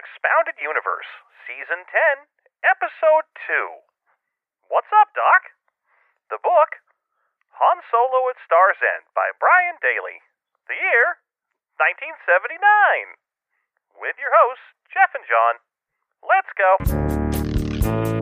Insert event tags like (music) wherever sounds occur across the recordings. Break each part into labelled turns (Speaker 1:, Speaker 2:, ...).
Speaker 1: Expounded Universe, Season 10, Episode 2. What's up, Doc? The book, Han Solo at Star's End by Brian Daley. The year, 1979. With your hosts, Jeff and John. Let's go.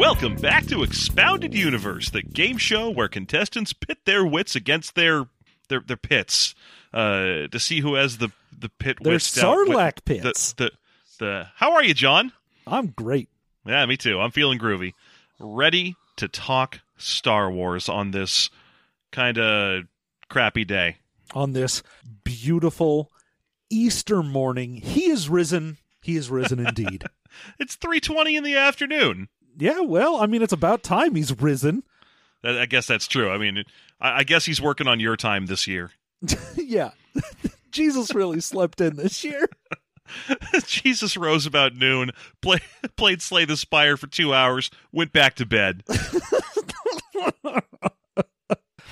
Speaker 2: Welcome back to Expounded Universe, the game show where contestants pit their wits against their their their pits uh, to see who has the the pit down-
Speaker 3: Sarlacc pits.
Speaker 2: The, the the how are you, John?
Speaker 3: I'm great.
Speaker 2: Yeah, me too. I'm feeling groovy, ready to talk Star Wars on this kind of crappy day.
Speaker 3: On this beautiful Easter morning, he is risen. He is risen indeed. (laughs)
Speaker 2: It's 3:20 in the afternoon.
Speaker 3: Yeah, well, I mean, it's about time he's risen.
Speaker 2: I guess that's true. I mean, I I guess he's working on your time this year. (laughs)
Speaker 3: yeah. (laughs) Jesus really slept in this year. (laughs)
Speaker 2: Jesus rose about noon, play, played Slay the Spire for two hours, went back to bed.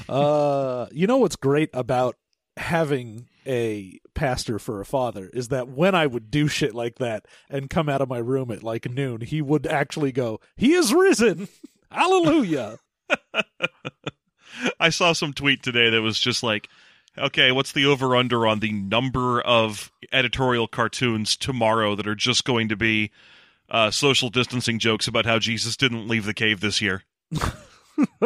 Speaker 3: Uh, you know what's great about having a pastor for a father is that when I would do shit like that and come out of my room at like noon, he would actually go, "He is risen, (laughs) hallelujah." (laughs)
Speaker 2: I saw some tweet today that was just like, okay, what's the over under on the number of editorial cartoons tomorrow that are just going to be uh, social distancing jokes about how Jesus didn't leave the cave this year? (laughs)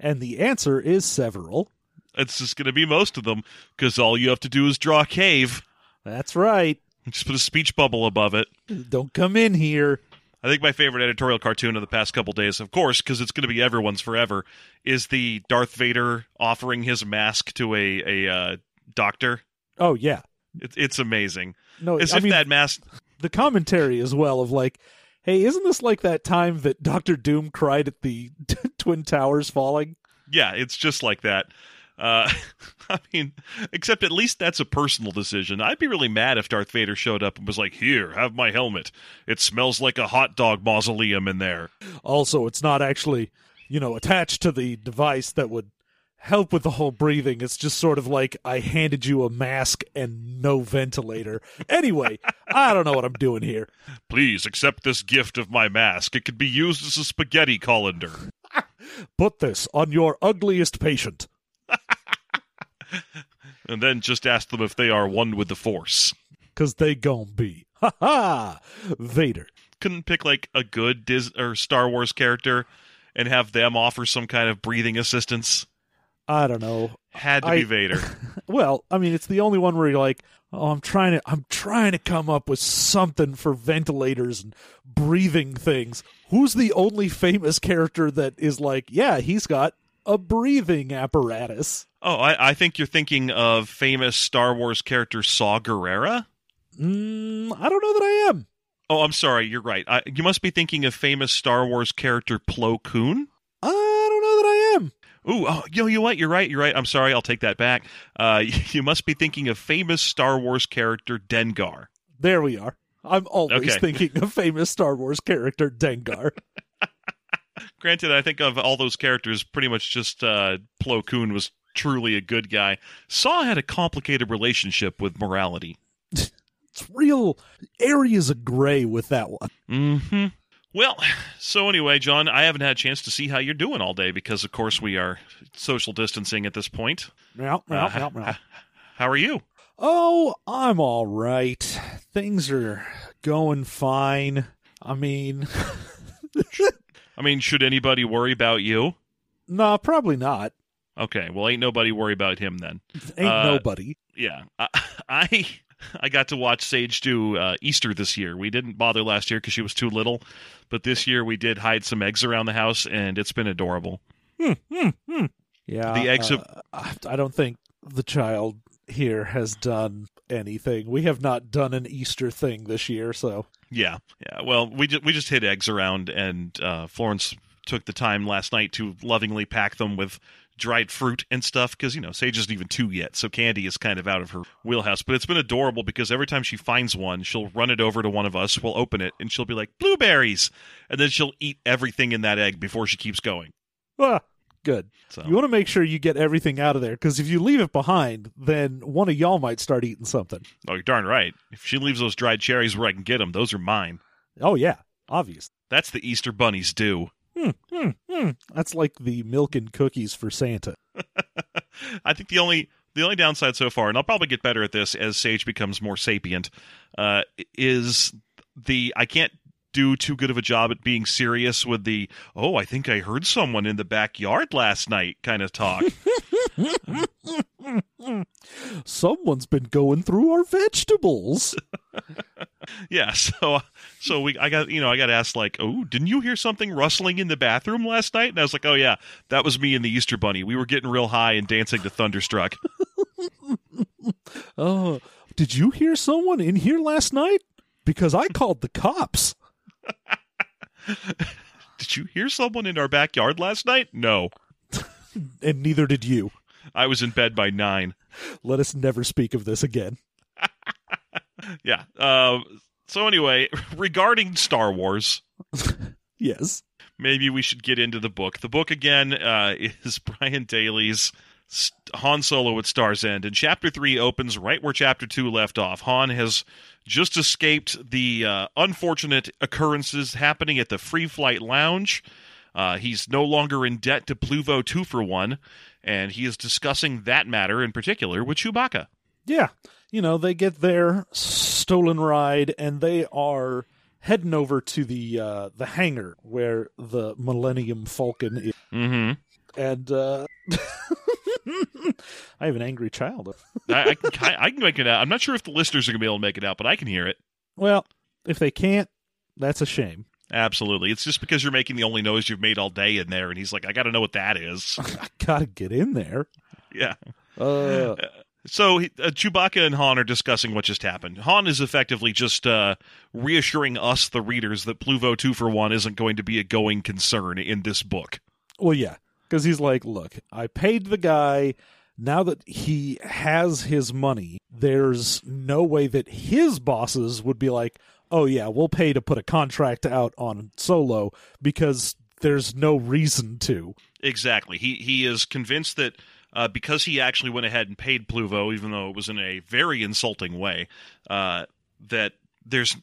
Speaker 3: and the answer is several.
Speaker 2: It's just going to be most of them because all you have to do is draw a cave,
Speaker 3: That's right.
Speaker 2: just put a speech bubble above it.
Speaker 3: Don't come in here.
Speaker 2: I think my favorite editorial cartoon of the past couple days, of course, because it's going to be everyone's forever, is the Darth Vader offering his mask to a a uh, doctor.
Speaker 3: Oh yeah.
Speaker 2: It, it's amazing.
Speaker 3: No,
Speaker 2: As
Speaker 3: I
Speaker 2: if
Speaker 3: mean
Speaker 2: that mask.
Speaker 3: the commentary as well of like, hey, isn't this like that time that Doctor Doom cried at the (laughs) Twin Towers falling?
Speaker 2: Yeah, it's just like that. Uh, (laughs) I mean, except at least that's a personal decision. I'd be really mad if Darth Vader showed up and was like, "Here, have my helmet. It smells like a hot dog mausoleum in there."
Speaker 3: Also, it's not actually, you know, attached to the device that would help with the whole breathing. It's just sort of like I handed you a mask and no ventilator. Anyway, (laughs) I don't know what I'm doing here.
Speaker 2: Please accept this gift of my mask. It could be used as a spaghetti colander. (laughs)
Speaker 3: Put this on your ugliest patient. (laughs)
Speaker 2: And then just ask them if they are one with the Force.
Speaker 3: Cause they gon' be. Ha ha! Vader.
Speaker 2: Couldn't pick like a good Dis- or Star Wars character and have them offer some kind of breathing assistance.
Speaker 3: I don't know.
Speaker 2: Had to
Speaker 3: I-
Speaker 2: be Vader. (laughs)
Speaker 3: Well, I mean, it's the only one where you're like, oh, I'm trying to, I'm trying to come up with something for ventilators and breathing things. Who's the only famous character that is like, yeah, he's got a breathing apparatus?
Speaker 2: Oh, I, I think you're thinking of famous Star Wars character Saw Gerrera.
Speaker 3: Mm, I don't know that I am.
Speaker 2: Oh, I'm sorry, you're right. I, you must be thinking of famous Star Wars character Plo Koon.
Speaker 3: I don't know that I am.
Speaker 2: Ooh, oh, you know, you what? You're right. You're right. I'm sorry. I'll take that back. Uh, (laughs) you must be thinking of famous Star Wars character Dengar.
Speaker 3: There we are. I'm always
Speaker 2: Okay.
Speaker 3: thinking of famous Star Wars character Dengar. (laughs)
Speaker 2: Granted, I think of all those characters, pretty much just uh, Plo Koon was truly a good guy. Saw had a complicated relationship with morality. (laughs)
Speaker 3: it's real areas of gray with that one.
Speaker 2: Mm-hmm. Well, so anyway, John, I haven't had a chance to see how you're doing all day because, of course, we are social distancing at this point.
Speaker 3: Yeah,
Speaker 2: Uh,
Speaker 3: yeah,
Speaker 2: h-
Speaker 3: yeah, yeah.
Speaker 2: how are you?
Speaker 3: Oh, I'm all right. Things are going fine. I mean, (laughs)
Speaker 2: I mean, should anybody worry about you?
Speaker 3: no, probably not.
Speaker 2: Okay, well, ain't nobody worry about him then.
Speaker 3: Ain't
Speaker 2: Uh,
Speaker 3: nobody.
Speaker 2: Yeah, I, (laughs) I I got to watch Sage do uh, Easter this year. We didn't bother last year because she was too little, but this year we did hide some eggs around the house, and it's been adorable.
Speaker 3: Yeah,
Speaker 2: the eggs have-
Speaker 3: uh, I don't think the child here has done anything. We have not done an Easter thing this year, so
Speaker 2: Yeah, yeah. Well, we just we just hid eggs around, and uh, Florence took the time last night to lovingly pack them with dried fruit and stuff because you know Sage isn't even two yet, so candy is kind of out of her wheelhouse. But it's been adorable because every time she finds one, she'll run it over to one of us. We'll open it and she'll be like blueberries, and then she'll eat everything in that egg before she keeps going.
Speaker 3: Ah, good.
Speaker 2: So
Speaker 3: You want to make sure you get everything out of there because if you leave it behind, then one of y'all might start eating something.
Speaker 2: oh, you're darn right. If she leaves those dried cherries where I can get them, those are mine.
Speaker 3: Oh yeah, obvious.
Speaker 2: That's the Easter bunnies do.
Speaker 3: Hmm, hmm, hmm. That's like the milk and cookies for Santa. (laughs)
Speaker 2: I think the only the only downside so far, and I'll probably get better at this as Sage becomes more sapient, uh, is the I can't do too good of a job at being serious with the oh I think I heard someone in the backyard last night kind of talk. (laughs)
Speaker 3: Someone's been going through our vegetables. (laughs)
Speaker 2: yeah, so so we I got you know I got asked like oh didn't you hear something rustling in the bathroom last night? And I was like oh yeah that was me and the Easter Bunny. We were getting real high and dancing to Thunderstruck. (laughs)
Speaker 3: Oh, did you hear someone in here last night? Because I called the cops. (laughs)
Speaker 2: Did you hear someone in our backyard last night? No. (laughs)
Speaker 3: And neither did you.
Speaker 2: I was in bed by nine.
Speaker 3: Let us never speak of this again. (laughs)
Speaker 2: Yeah. Uh, so anyway, regarding Star Wars,
Speaker 3: Yes.
Speaker 2: maybe we should get into the book. The book again uh, is Brian Daley's Han Solo at Star's End, and Chapter Three opens right where Chapter Two left off. Han has just escaped the uh, unfortunate occurrences happening at the Free Flight Lounge. Uh, he's no longer in debt to Ploovo Two for One, and he is discussing that matter in particular with Chewbacca.
Speaker 3: Yeah. You know, they get their stolen ride and they are heading over to the uh the hangar where the Millennium Falcon is.
Speaker 2: Mm-hmm.
Speaker 3: And uh (laughs) (laughs) I have an angry child.
Speaker 2: I, I, can, I can make it out. I'm not sure if the listeners are going to be able to make it out, but I can hear it.
Speaker 3: Well, if they can't, that's a shame.
Speaker 2: Absolutely. It's just because you're making the only noise you've made all day in there. And he's like, I got to know what that is. (laughs)
Speaker 3: I gotta get in there.
Speaker 2: yeah.
Speaker 3: Uh,
Speaker 2: So he- uh, Chewbacca and Han are discussing what just happened. Han is effectively just uh, reassuring us, the readers, that Ploovo 2 for 1 isn't going to be a going concern in this book.
Speaker 3: well, yeah, because he's like, look, I paid the guy. Now that he has his money, there's no way that his bosses would be like, oh, yeah, we'll pay to put a contract out on Solo because there's no reason to.
Speaker 2: Exactly. He he is convinced that uh, because he actually went ahead and paid Ploovo, even though it was in a very insulting way, uh, that there's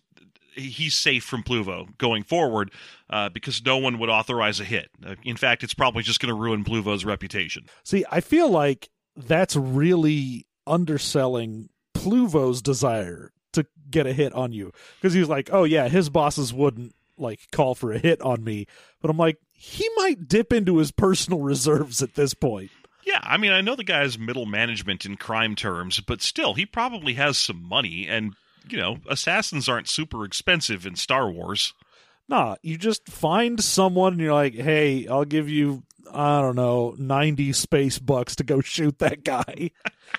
Speaker 2: he's safe from Ploovo going forward uh, because no one would authorize a hit. Uh, in fact, it's probably just going to ruin Ploovo's reputation.
Speaker 3: See, I feel like that's really underselling Ploovo's desire to get a hit on you because he's like, oh yeah, his bosses wouldn't like call for a hit on me, but I'm like, he might dip into his personal (laughs) reserves at this point.
Speaker 2: Yeah, I mean, I know the guy's middle management in crime terms, but still, he probably has some money, and you know, assassins aren't super expensive in Star Wars.
Speaker 3: Nah, you just find someone and you're like, hey, I'll give you, I don't know, 90 space bucks to go (laughs) shoot that guy.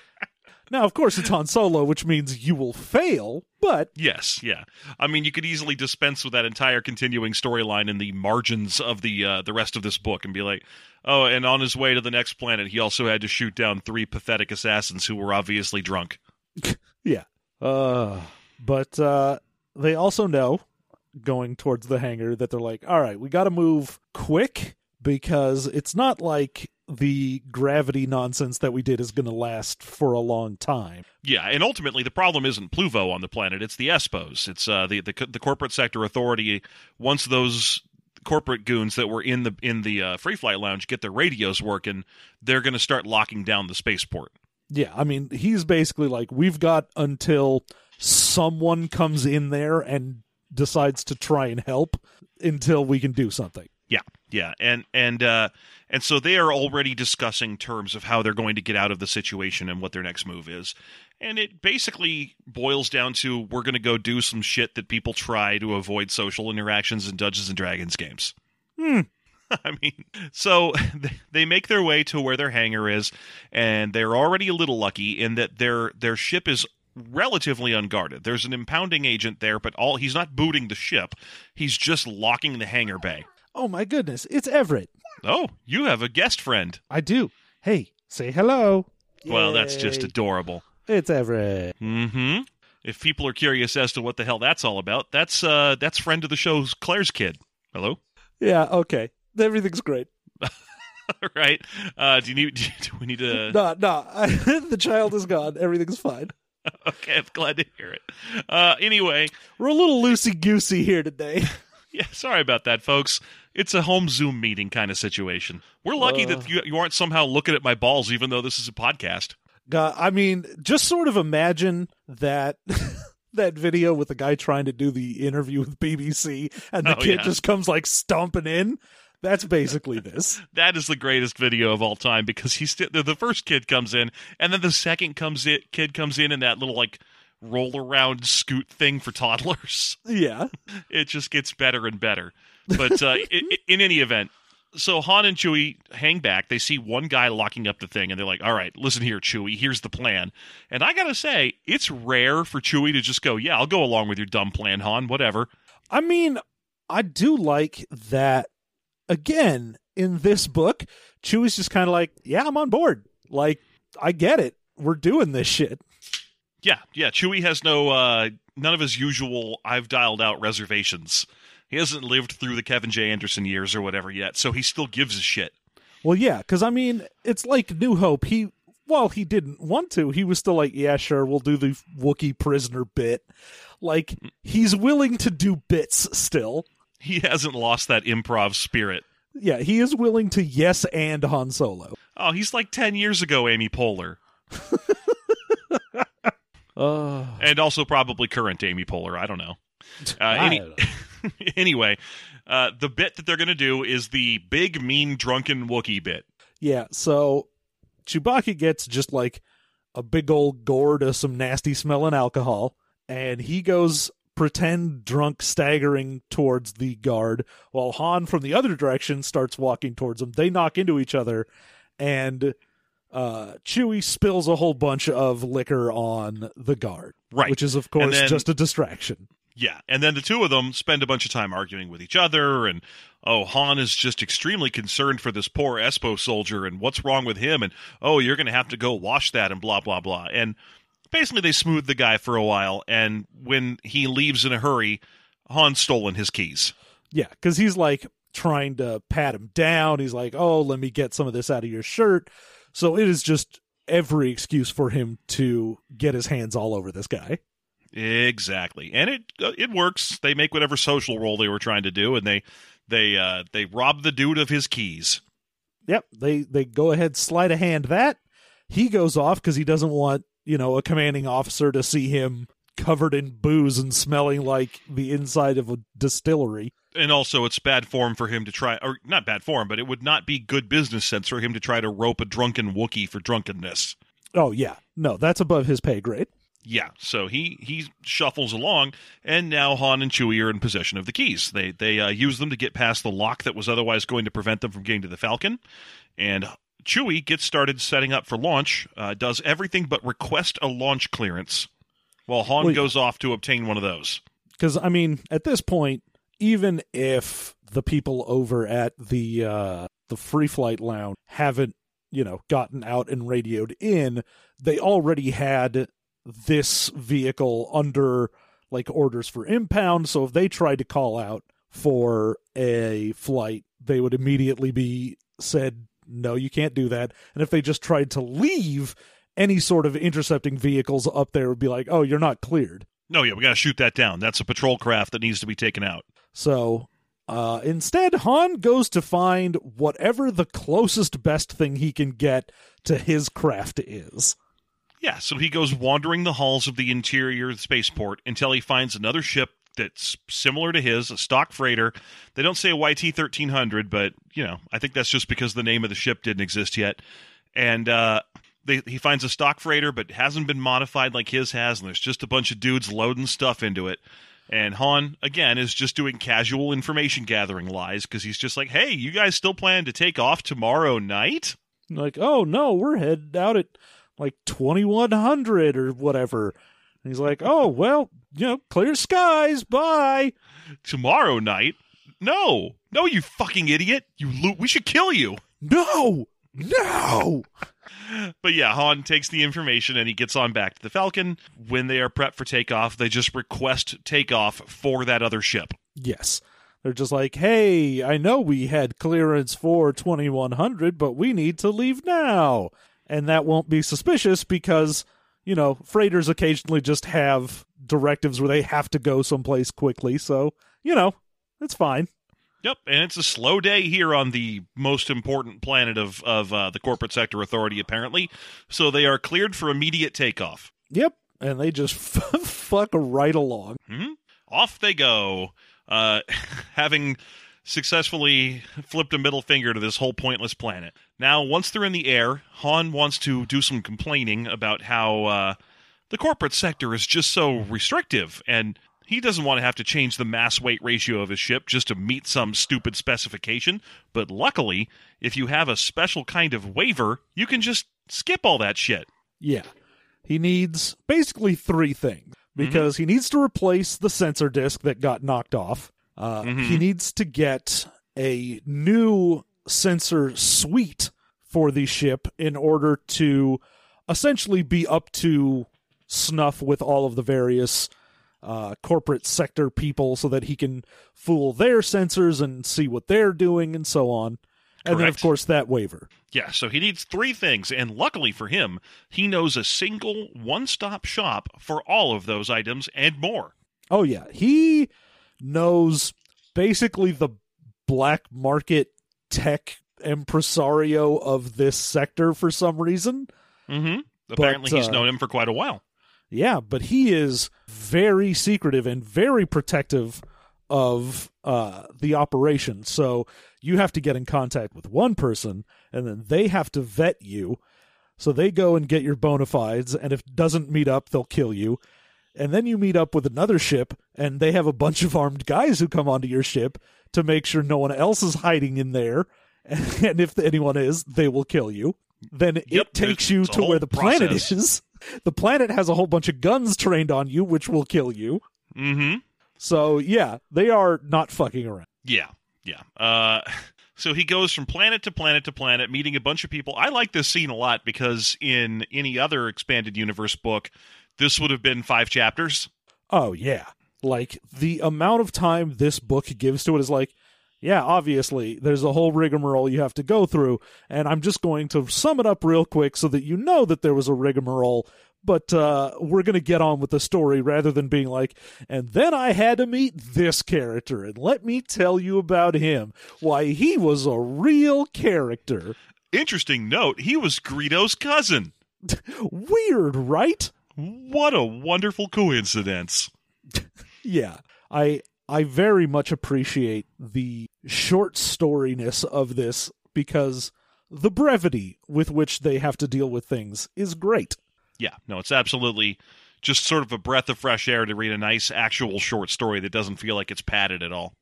Speaker 3: (laughs) now, of course, it's on Solo, which means you will fail, but
Speaker 2: Yes, yeah. I mean, you could easily dispense with that entire continuing storyline in the margins of the uh, the rest of this book and be like, oh, and on his way to the next planet, he also had to shoot down three pathetic assassins who were obviously drunk. (laughs)
Speaker 3: Yeah. Uh but uh they also know going towards the hangar that they're like, all right, we got to move quick because it's not like the gravity nonsense that we did is going to last for a long time.
Speaker 2: Yeah, and ultimately the problem isn't Ploovo on the planet; it's the Espos. It's uh, the, the the corporate sector authority. Once those corporate goons that were in the in the uh, free flight lounge get their radios working, they're going to start locking down the spaceport.
Speaker 3: Yeah, I mean, he's basically like, we've got until someone comes in there and decides to try and help until we can do something.
Speaker 2: Yeah, yeah, and and uh, and so they are already discussing terms of how they're going to get out of the situation and what their next move is, and it basically boils down to we're going to go do some shit that people try to avoid social interactions in Dungeons and Dragons games.
Speaker 3: Hmm. (laughs)
Speaker 2: I mean, so (laughs) they make their way to where their hangar is, and they're already a little lucky in that their their ship is relatively unguarded. There's an impounding agent there, but all he's not booting the ship; he's just locking the hangar bay.
Speaker 3: Oh my goodness, it's Everett.
Speaker 2: Oh, you have a guest friend.
Speaker 3: I do. Hey, say hello.
Speaker 2: Well, that's just adorable.
Speaker 3: It's Everett.
Speaker 2: Mm-hmm. If people are curious as to what the hell that's all about, that's uh that's friend of the show's Claire's kid. Hello?
Speaker 3: Yeah, okay. Everything's great. (laughs)
Speaker 2: right? Uh do you need (laughs) do we need to
Speaker 3: No, no. I, (laughs) the child is gone. Everything's fine. (laughs)
Speaker 2: Okay, I'm glad to hear it. Uh anyway,
Speaker 3: We're a little loosey goosey here today. (laughs)
Speaker 2: yeah, sorry about that, folks. It's a home Zoom meeting kind of situation. We're lucky
Speaker 3: Uh.
Speaker 2: that you, you aren't somehow looking at my balls, even though this is a podcast.
Speaker 3: God, I mean, just sort of imagine that (laughs) that video with the guy trying to do the interview with BBC, and the
Speaker 2: Oh,
Speaker 3: kid
Speaker 2: yeah.
Speaker 3: just comes like stomping in. That's basically this. (laughs)
Speaker 2: That is the greatest video of all time because he's st- the, first kid comes in, and then the second comes in, kid comes in in that little like roll around scoot thing for toddlers. (laughs)
Speaker 3: Yeah,
Speaker 2: It just gets better and better. But uh, i i in any event, so Han and Chewie hang back. They see one guy locking up the thing, and they're like, "All right, listen here, Chewie. Here's the plan." And I gotta say, it's rare for Chewie to just go, "Yeah, I'll go along with your dumb plan, Han. Whatever."
Speaker 3: I mean, I do like that. Again, in this book, Chewie's just kind of like, "Yeah, I'm on board. Like, I get it. We're doing this shit."
Speaker 2: Yeah, yeah. Chewie has no uh none of his usual I've dialed out reservations. He hasn't lived through the Kevin J. Anderson years or whatever yet, so he still gives a shit.
Speaker 3: Well, yeah, because I mean, it's like New Hope. He, while he didn't want to, he was still like, yeah, sure, we'll do the Wookiee prisoner bit. Like, he's willing to do bits still.
Speaker 2: He hasn't lost that improv spirit.
Speaker 3: Yeah, he is willing to yes and Han Solo.
Speaker 2: Oh, he's like 10 years ago Amy Poehler. (laughs)
Speaker 3: Uh,
Speaker 2: And also probably current Amy Poehler. I don't know. (laughs) Uh, any-
Speaker 3: don't know. (laughs)
Speaker 2: anyway, uh, the bit that they're going to do is the big, mean, drunken Wookiee bit.
Speaker 3: yeah, so Chewbacca gets just like a big old gourd of some nasty smelling alcohol, and he goes pretend drunk staggering towards the guard while Han from the other direction starts walking towards them. They knock into each other and uh Chewie spills a whole bunch of liquor on the guard,
Speaker 2: Right.
Speaker 3: which is of course
Speaker 2: then-
Speaker 3: just a distraction.
Speaker 2: Yeah, and then the two of them spend a bunch of time arguing with each other, and oh, Han is just extremely concerned for this poor Espo soldier, and what's wrong with him, and oh, you're going to have to go wash that, and blah blah blah, and basically they smooth the guy for a while, and when he leaves in a hurry, Han's stolen his keys.
Speaker 3: Yeah, cuz he's like trying to pat him down. He's like, "Oh, let me get some of this out of your shirt." So it is just every excuse for him to get his hands all over this guy.
Speaker 2: Exactly, and it uh, it works. They make whatever social role they were trying to do, and they they uh, they rob the dude of his keys.
Speaker 3: Yep, they they go ahead sleight of hand that. He goes off cuz he doesn't want, you know, a commanding officer to see him covered in booze and smelling like the inside of a distillery.
Speaker 2: and also it's bad form for him to try or not bad form but it would not be good business sense for him to try to rope a drunken wookie for drunkenness
Speaker 3: Oh yeah. No, that's above his pay grade.
Speaker 2: yeah so he he shuffles along and now han and chewie are in possession of the keys they they uh, use them to get past the lock that was otherwise going to prevent them from getting to the falcon and chewie gets started setting up for launch uh, does everything but request a launch clearance while han
Speaker 3: Well,
Speaker 2: goes off to obtain one of those
Speaker 3: because I mean, at this point, even if the people over at the uh, the free flight lounge haven't, you know, gotten out and radioed in, they already had this vehicle under like orders for impound. So if they tried to call out for a flight, they would immediately be said, "No, you can't do that." And if they just tried to leave. Any sort of intercepting vehicles up there would be like, oh, you're not cleared.
Speaker 2: no yeah we gotta shoot that down that's a patrol craft that needs to be taken out
Speaker 3: So uh, instead, Han goes to find whatever the closest best thing he can get to his craft is.
Speaker 2: Yeah, so he goes wandering the halls of the interior spaceport until he finds another ship that's similar to his, a stock freighter. They don't say a YT 1300, but, you know, I think that's just because the name of the ship didn't exist yet. And uh, they, he finds a stock freighter, but hasn't been modified like his has, and there's just a bunch of dudes loading stuff into it. And Han, again, is just doing casual information gathering lies because he's just like, hey, you guys still plan to take off tomorrow night?
Speaker 3: Like, oh no, we're headed out at like 2100 or whatever. And he's like, oh, well, you know, clear skies, bye.
Speaker 2: tomorrow night. No, no, you fucking idiot! You lo- we should kill you.
Speaker 3: No, No.
Speaker 2: But yeah, Han takes the information and he gets on back to the Falcon. When they are prepped for takeoff, they just request takeoff for that other ship.
Speaker 3: Yes. They're just like, hey, I know we had clearance for 2100, but we need to leave now. And that won't be suspicious because, you know, freighters occasionally just have directives where they have to go someplace quickly. So, you know, it's fine.
Speaker 2: Yep, and it's a slow day here on the most important planet of of uh, the corporate sector authority, apparently. So they are cleared for immediate takeoff.
Speaker 3: Yep. And they just (laughs) fuck right along.
Speaker 2: hmm Off they go, uh, (laughs) having successfully flipped a middle finger to this whole pointless planet. Now, once they're in the air, Han wants to do some complaining about how uh, the corporate sector is just so restrictive, and he doesn't want to have to change the mass weight ratio of his ship just to meet some stupid specification. But luckily, if you have a special kind of waiver, you can just skip all that shit.
Speaker 3: Yeah. He needs basically three things because he needs to replace the sensor disc that got knocked off. Uh,
Speaker 2: Mhm.
Speaker 3: He needs to get a new sensor suite for the ship in order to essentially be up to snuff with all of the various uh, corporate sector people so that he can fool their sensors and see what they're doing and so on. And then, of course, that waiver.
Speaker 2: Yeah, so he needs three things, and luckily for him, he knows a single one stop shop for all of those items and more.
Speaker 3: Oh yeah, he knows basically the black market tech impresario of this sector for some reason.
Speaker 2: Mm-hmm. Apparently, he's
Speaker 3: uh,
Speaker 2: known him for quite a while.
Speaker 3: Yeah, but he is very secretive and very protective of uh, the operation. So you have to get in contact with one person, and then they have to vet you. So they go and get your bona fides, and if it doesn't meet up, they'll kill you. And then you meet up with another ship, and they have a bunch of armed guys who come onto your ship to make sure no one else is hiding in there. (laughs) And if anyone is, they will kill you. Then
Speaker 2: Yep,
Speaker 3: it takes you to where the planet
Speaker 2: process.
Speaker 3: is. (laughs) The planet has a whole bunch of guns trained on you, which will kill you.
Speaker 2: Mm-hmm.
Speaker 3: So yeah, they are not fucking around.
Speaker 2: Yeah, yeah. Uh, (laughs) so he goes from planet to planet to planet, meeting a bunch of people. I like this scene a lot because in any other expanded universe book, this would have been five chapters.
Speaker 3: Oh yeah, like the amount of time this book gives to it is like, yeah, obviously there's a whole rigmarole you have to go through, and I'm just going to sum it up real quick so that you know that there was a rigmarole. But uh, we're going to get on with the story rather than being like, and then I had to meet this character, and let me tell you about him. Why, he was a real character.
Speaker 2: Interesting note: he was Greedo's cousin. (laughs)
Speaker 3: Weird, right?
Speaker 2: What a wonderful coincidence! (laughs)
Speaker 3: Yeah. I I very much appreciate the short storyness of this because the brevity with which they have to deal with things is great.
Speaker 2: Yeah, no, it's absolutely just sort of a breath of fresh air to read a nice actual short story that doesn't feel like it's padded at all.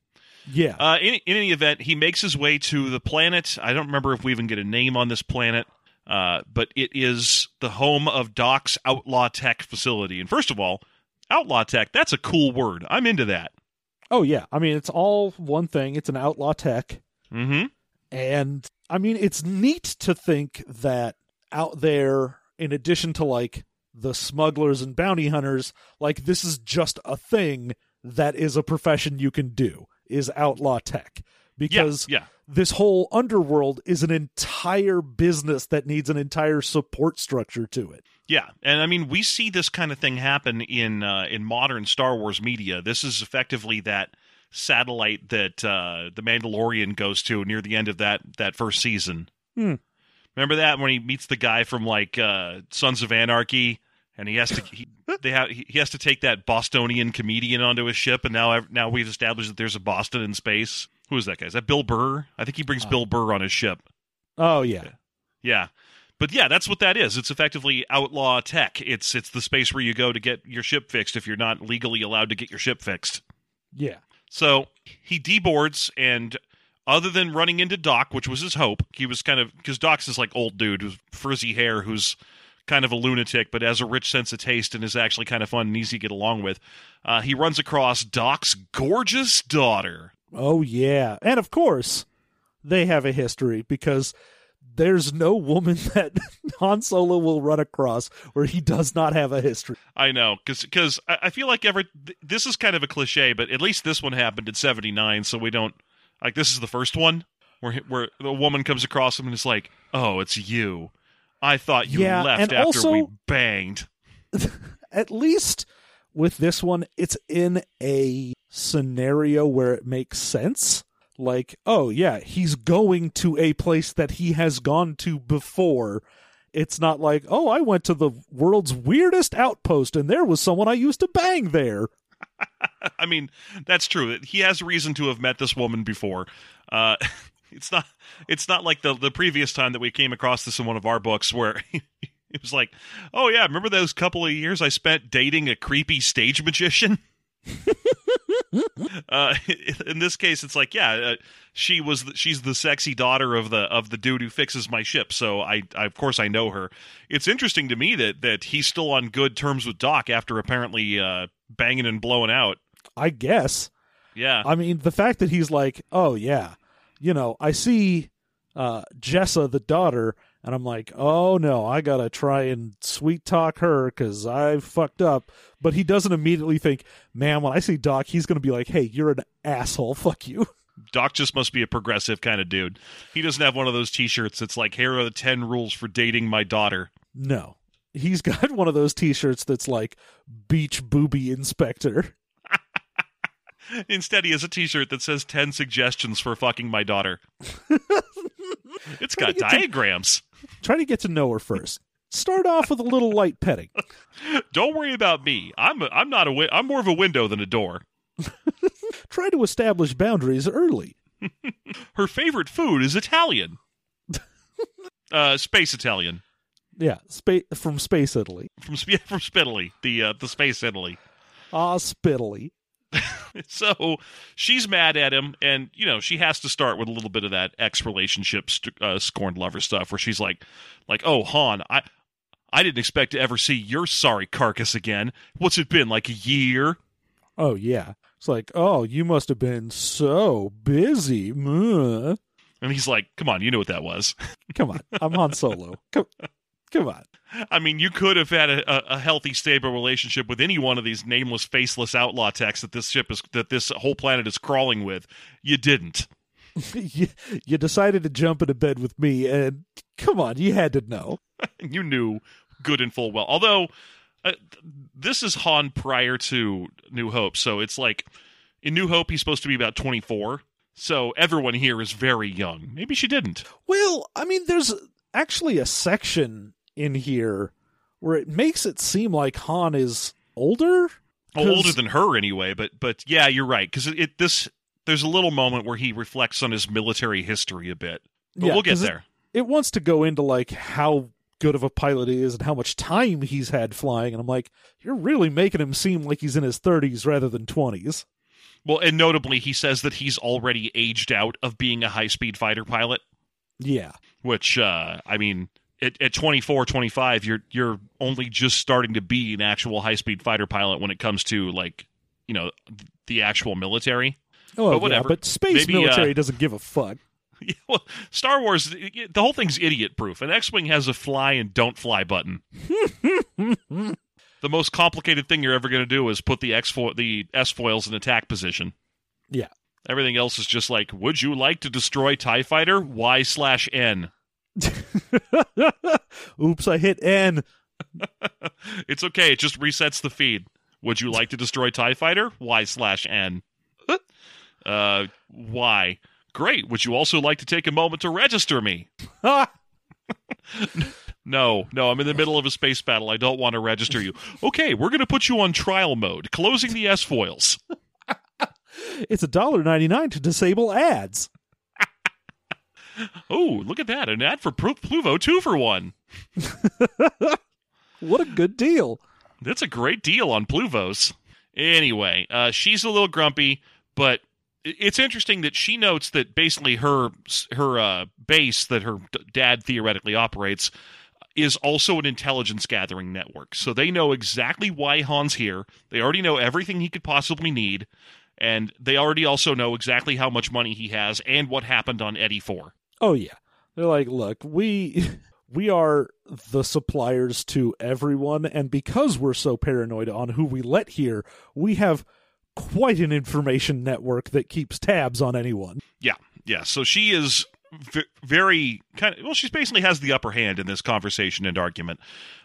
Speaker 3: Yeah.
Speaker 2: Uh, in, in any event, he makes his way to the planet. I don't remember if we even get a name on this planet, uh, but it is the home of Doc's Outlaw Tech facility. And first of all, Outlaw Tech, that's a cool word. I'm into that.
Speaker 3: oh yeah. I mean it's all one thing. It's an outlaw tech.
Speaker 2: Mm-hmm.
Speaker 3: And I mean it's neat to think that out there in addition to like the smugglers and bounty hunters, like this is just a thing that is a profession you can do is outlaw tech. Because
Speaker 2: yeah, yeah.
Speaker 3: this whole underworld is an entire business that needs an entire support structure to it.
Speaker 2: Yeah, and I mean we see this kind of thing happen in uh, in modern Star Wars media. This is effectively that satellite that uh, the Mandalorian goes to near the end of that that first season.
Speaker 3: Hmm.
Speaker 2: Remember that when he meets the guy from like uh, Sons of Anarchy, and he has to he, (laughs) they have he he has to take that Bostonian comedian onto his ship, and now now we've established that there's a Boston in space. Who is that guy? Is that Bill Burr? I think he brings
Speaker 3: Oh.
Speaker 2: Bill Burr on his ship.
Speaker 3: Oh yeah.
Speaker 2: Yeah. But yeah, that's what that is. It's effectively outlaw tech. It's it's the space where you go to get your ship fixed if you're not legally allowed to get your ship fixed.
Speaker 3: Yeah.
Speaker 2: So he deboards and other than running into Doc, which was his hope, he was kind of because Doc's this like old dude with frizzy hair who's kind of a lunatic, but has a rich sense of taste and is actually kind of fun and easy to get along with. Uh, he runs across Doc's gorgeous daughter.
Speaker 3: Oh yeah. And of course, they have a history because there's no woman (laughs) that Han Solo will run across where he does not have a history.
Speaker 2: I know, because I, I feel like every th- this is kind of a cliche, but at least this one happened in '79, so we don't like this is the first one where he- where the woman comes across him and is like, "Oh, it's you. I thought you
Speaker 3: Yeah,
Speaker 2: left after
Speaker 3: also-
Speaker 2: we banged." (laughs)
Speaker 3: At least with this one, it's in a scenario where it makes sense. Like, oh yeah, he's going to a place that he has gone to before. It's not like, oh, I went to the world's weirdest outpost and there was someone I used to bang there. (laughs)
Speaker 2: I mean, that's true. He has reason to have met this woman before. Uh, (laughs) it's not. It's not like the the previous time that we came across this in one of our books where. (laughs) It was like, oh yeah, remember those couple of years I spent dating a creepy stage magician? (laughs) uh, in this case, it's like, yeah, uh, she was the, she's the sexy daughter of the of the dude who fixes my ship. So I, I of course I know her. It's interesting to me that that he's still on good terms with Doc after apparently uh, banging and blowing out.
Speaker 3: I guess.
Speaker 2: Yeah,
Speaker 3: I mean, the fact that he's like, oh yeah, you know, I see uh, Jessa, the daughter, and I'm like, oh no, I gotta try and sweet talk her because I fucked up. But he doesn't immediately think, man, when I see Doc, he's gonna be like, hey, you're an asshole, (laughs) fuck you.
Speaker 2: Doc just must be a progressive kind of dude. He doesn't have one of those T-shirts that's like, "Here are the ten rules for dating my daughter."
Speaker 3: No, he's (laughs) got one of those T-shirts that's like beach booby inspector. (laughs)
Speaker 2: Instead, he has a T-shirt that says 10 suggestions for fucking my daughter." it's got diagrams.
Speaker 3: Try to get to know her first. Start off with a little light petting. (laughs)
Speaker 2: Don't worry about me. I'm a, I'm not a wi- I'm more of a window than a door. (laughs)
Speaker 3: Try to establish boundaries early. (laughs)
Speaker 2: Her favorite food is Italian. uh, space Italian
Speaker 3: Yeah, spa- from Space Italy.
Speaker 2: from Sp- from Spitaly, the uh, the space Italy.
Speaker 3: Ah, spittily. (laughs)
Speaker 2: So she's mad at him, and you know she has to start with a little bit of that ex relationship st- uh, scorned lover stuff, where she's like, like, oh Han, I I didn't expect to ever see your sorry carcass again. What's it been like a year?
Speaker 3: Oh yeah. It's like, oh, you must have been so busy.
Speaker 2: And he's like, come on, you know what that was. (laughs)
Speaker 3: Come on, I'm Han Solo. Come, come on.
Speaker 2: I mean, you could have had a, a, healthy, stable relationship with any one of these nameless, faceless outlaw techs that this ship is that this whole planet is crawling with. You didn't. (laughs)
Speaker 3: you, you decided to jump into bed with me, and come on, you had to know. (laughs)
Speaker 2: you knew good and full well. Although uh, this is Han prior to New Hope, so it's like in New Hope he's supposed to be about twenty four. So everyone here is very young. Maybe she didn't.
Speaker 3: Well, I mean, there's actually a section in here where it makes it seem like Han is older.
Speaker 2: Well,
Speaker 3: 'Cause-
Speaker 2: older than her anyway. But but yeah, you're right because it, it this there's a little moment where he reflects on his military history a bit. But
Speaker 3: Yeah,
Speaker 2: we'll get
Speaker 3: 'cause it-
Speaker 2: there.
Speaker 3: It wants to go into like how good of a pilot he is and how much time he's had flying, and I'm like, you're really making him seem like he's in his 30s rather than 20s.
Speaker 2: Well, and notably, he says that he's already aged out of being a high speed fighter pilot.
Speaker 3: Yeah.
Speaker 2: which uh i mean at, at 24 25 you're you're only just starting to be an actual high speed fighter pilot when it comes to like you know the actual military
Speaker 3: Oh,
Speaker 2: But
Speaker 3: yeah,
Speaker 2: whatever.
Speaker 3: but space
Speaker 2: Maybe,
Speaker 3: military
Speaker 2: uh,
Speaker 3: doesn't give a fuck. (laughs)
Speaker 2: Yeah, well, star wars the whole thing's idiot proof an x-wing has a fly and don't fly button (laughs) the most complicated thing you're ever going to do is put the x fo- the s foils in attack position
Speaker 3: Yeah.
Speaker 2: everything else is just like would you like to destroy tie fighter y slash n (laughs)
Speaker 3: Oops, I hit N. (laughs)
Speaker 2: It's okay. It just resets the feed. Would you like to destroy TIE Fighter? Y slash N. (laughs) Uh, why? Great. Would you also like to take a moment to register me? No, no, I'm in the middle of a space battle. I don't want to register you. Okay, we're going to put you on trial mode, closing the S foils.
Speaker 3: it's a dollar ninety nine to disable ads.
Speaker 2: Oh, look at that. An ad for Plu- Ploovo, two for one. (laughs)
Speaker 3: What a good deal.
Speaker 2: That's a great deal on Ploovos. Anyway, uh, she's a little grumpy, but it's interesting that she notes that basically her her uh, base that her d- dad theoretically operates is also an intelligence gathering network. So they know exactly why Han's here. They already know everything he could possibly need, and they already also know exactly how much money he has and what happened on Etti Four.
Speaker 3: Oh yeah. They're like, look, we (laughs) we are the suppliers to everyone, and because we're so paranoid on who we let here, we have quite an information network that keeps tabs on anyone.
Speaker 2: Yeah, yeah. So she is v- very kind of well. She basically has the upper hand in this conversation and argument.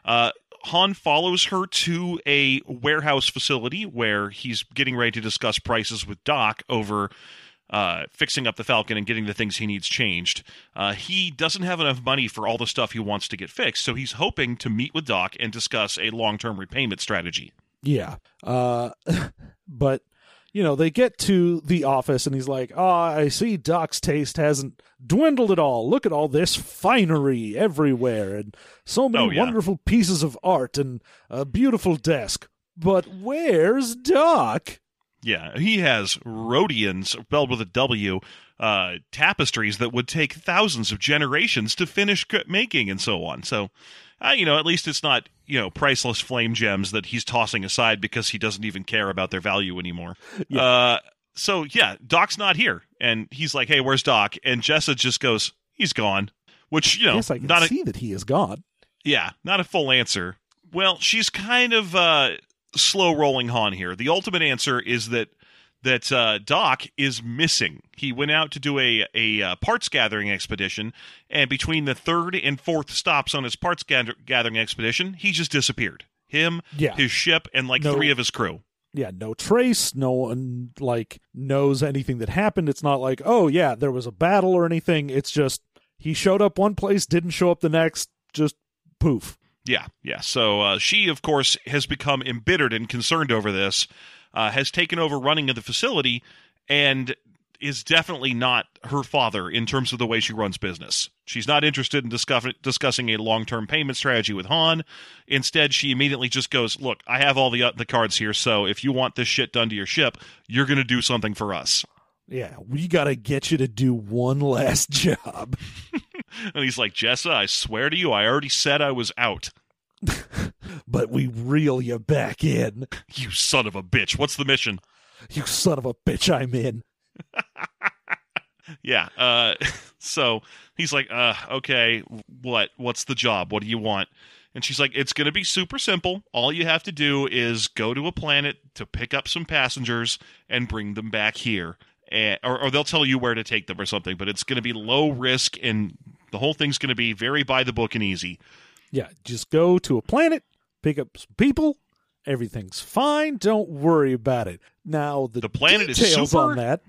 Speaker 2: Uh, Han follows her to a warehouse facility where he's getting ready to discuss prices with Doc over uh, fixing up the Falcon and getting the things he needs changed. Uh, he doesn't have enough money for all the stuff he wants to get fixed, so he's hoping to meet with Doc and discuss a long term repayment strategy.
Speaker 3: Yeah. Uh, (laughs) but you know, they get to the office and he's like, "Oh, I see Doc's taste hasn't dwindled at all. Look at all this finery everywhere and so many
Speaker 2: Oh, yeah.
Speaker 3: wonderful pieces of art and a beautiful desk. But where's Doc?"
Speaker 2: Yeah, he has Rhodians, spelled with a W, uh, tapestries that would take thousands of generations to finish making and so on. So, uh, you know, at least it's not, you know, priceless flame gems that he's tossing aside because he doesn't even care about their value anymore.
Speaker 3: Yeah.
Speaker 2: Uh, so, yeah, Doc's not here. And he's like, hey, where's Doc? And Jessa just goes, he's gone. Which, you know,
Speaker 3: yes, I can
Speaker 2: not a,
Speaker 3: see that he is gone.
Speaker 2: yeah, not a full answer. Well, she's kind of uh, slow rolling Han here. The ultimate answer is that that uh, Doc is missing. He went out to do a a uh, parts gathering expedition, and between the third and fourth stops on his parts gather- gathering expedition, he just disappeared. Him,
Speaker 3: Yeah.
Speaker 2: his ship, and like
Speaker 3: No.
Speaker 2: three of his crew.
Speaker 3: yeah, no trace. No one like knows anything that happened. It's not like, oh yeah, there was a battle or anything. It's just he showed up one place, didn't show up the next, just poof.
Speaker 2: Yeah, yeah. So uh, she, of course, has become embittered and concerned over this, uh, has taken over running of the facility, and is definitely not her father in terms of the way she runs business. She's not interested in discuss- discussing a long term payment strategy with Han. Instead, she immediately just goes, Look, I have all the, uh, the cards here, so if you want this shit done to your ship, you're going to do something for us.
Speaker 3: Yeah, we gotta get you to do one last (laughs) job. (laughs) (laughs)
Speaker 2: And he's like, Jessa, I swear to you, I already said I was out. (laughs)
Speaker 3: but we reel you back in. (laughs)
Speaker 2: You son of a bitch. What's the mission?
Speaker 3: You son of a bitch, I'm in.
Speaker 2: Yeah. Uh, so he's like, uh, okay, what? What's the job? What do you want? And she's like, it's going to be super simple. All you have to do is go to a planet to pick up some passengers and bring them back here. And, or, or they'll tell you where to take them or something, but it's going to be low risk and the whole thing's going to be very by the book and easy.
Speaker 3: Yeah, just go to a planet, pick up some people, everything's fine. Don't worry about it. Now the,
Speaker 2: The planet is super-
Speaker 3: on that. (laughs) (laughs)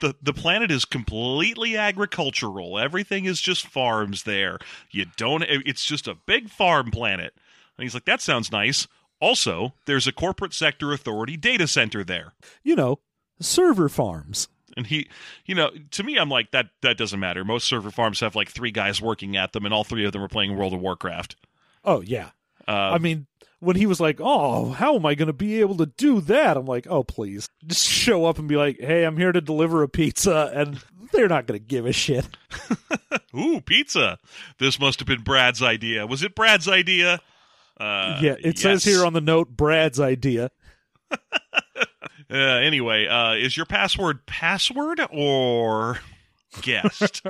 Speaker 2: the the planet is completely agricultural. Everything is just farms there. You don't it's just a big farm planet. And he's like that sounds nice. Also, there's a corporate sector authority data center there.
Speaker 3: you know, server farms.
Speaker 2: And he, you know, to me I'm like that that doesn't matter. Most server farms have like 3 guys working at them and all 3 of them are playing World of Warcraft.
Speaker 3: Oh yeah.
Speaker 2: Uh,
Speaker 3: I mean, when he was like, "Oh, how am I going to be able to do that?" I'm like, "Oh, please, just show up and be like, hey, I'm here to deliver a pizza," and they're not going to give a shit. (laughs)
Speaker 2: ooh, pizza. This must have been Brad's idea. Was it Brad's idea? Uh,
Speaker 3: yeah, it says here on the note, Brad's idea. (laughs)
Speaker 2: Uh, anyway, uh, is your password password or guest?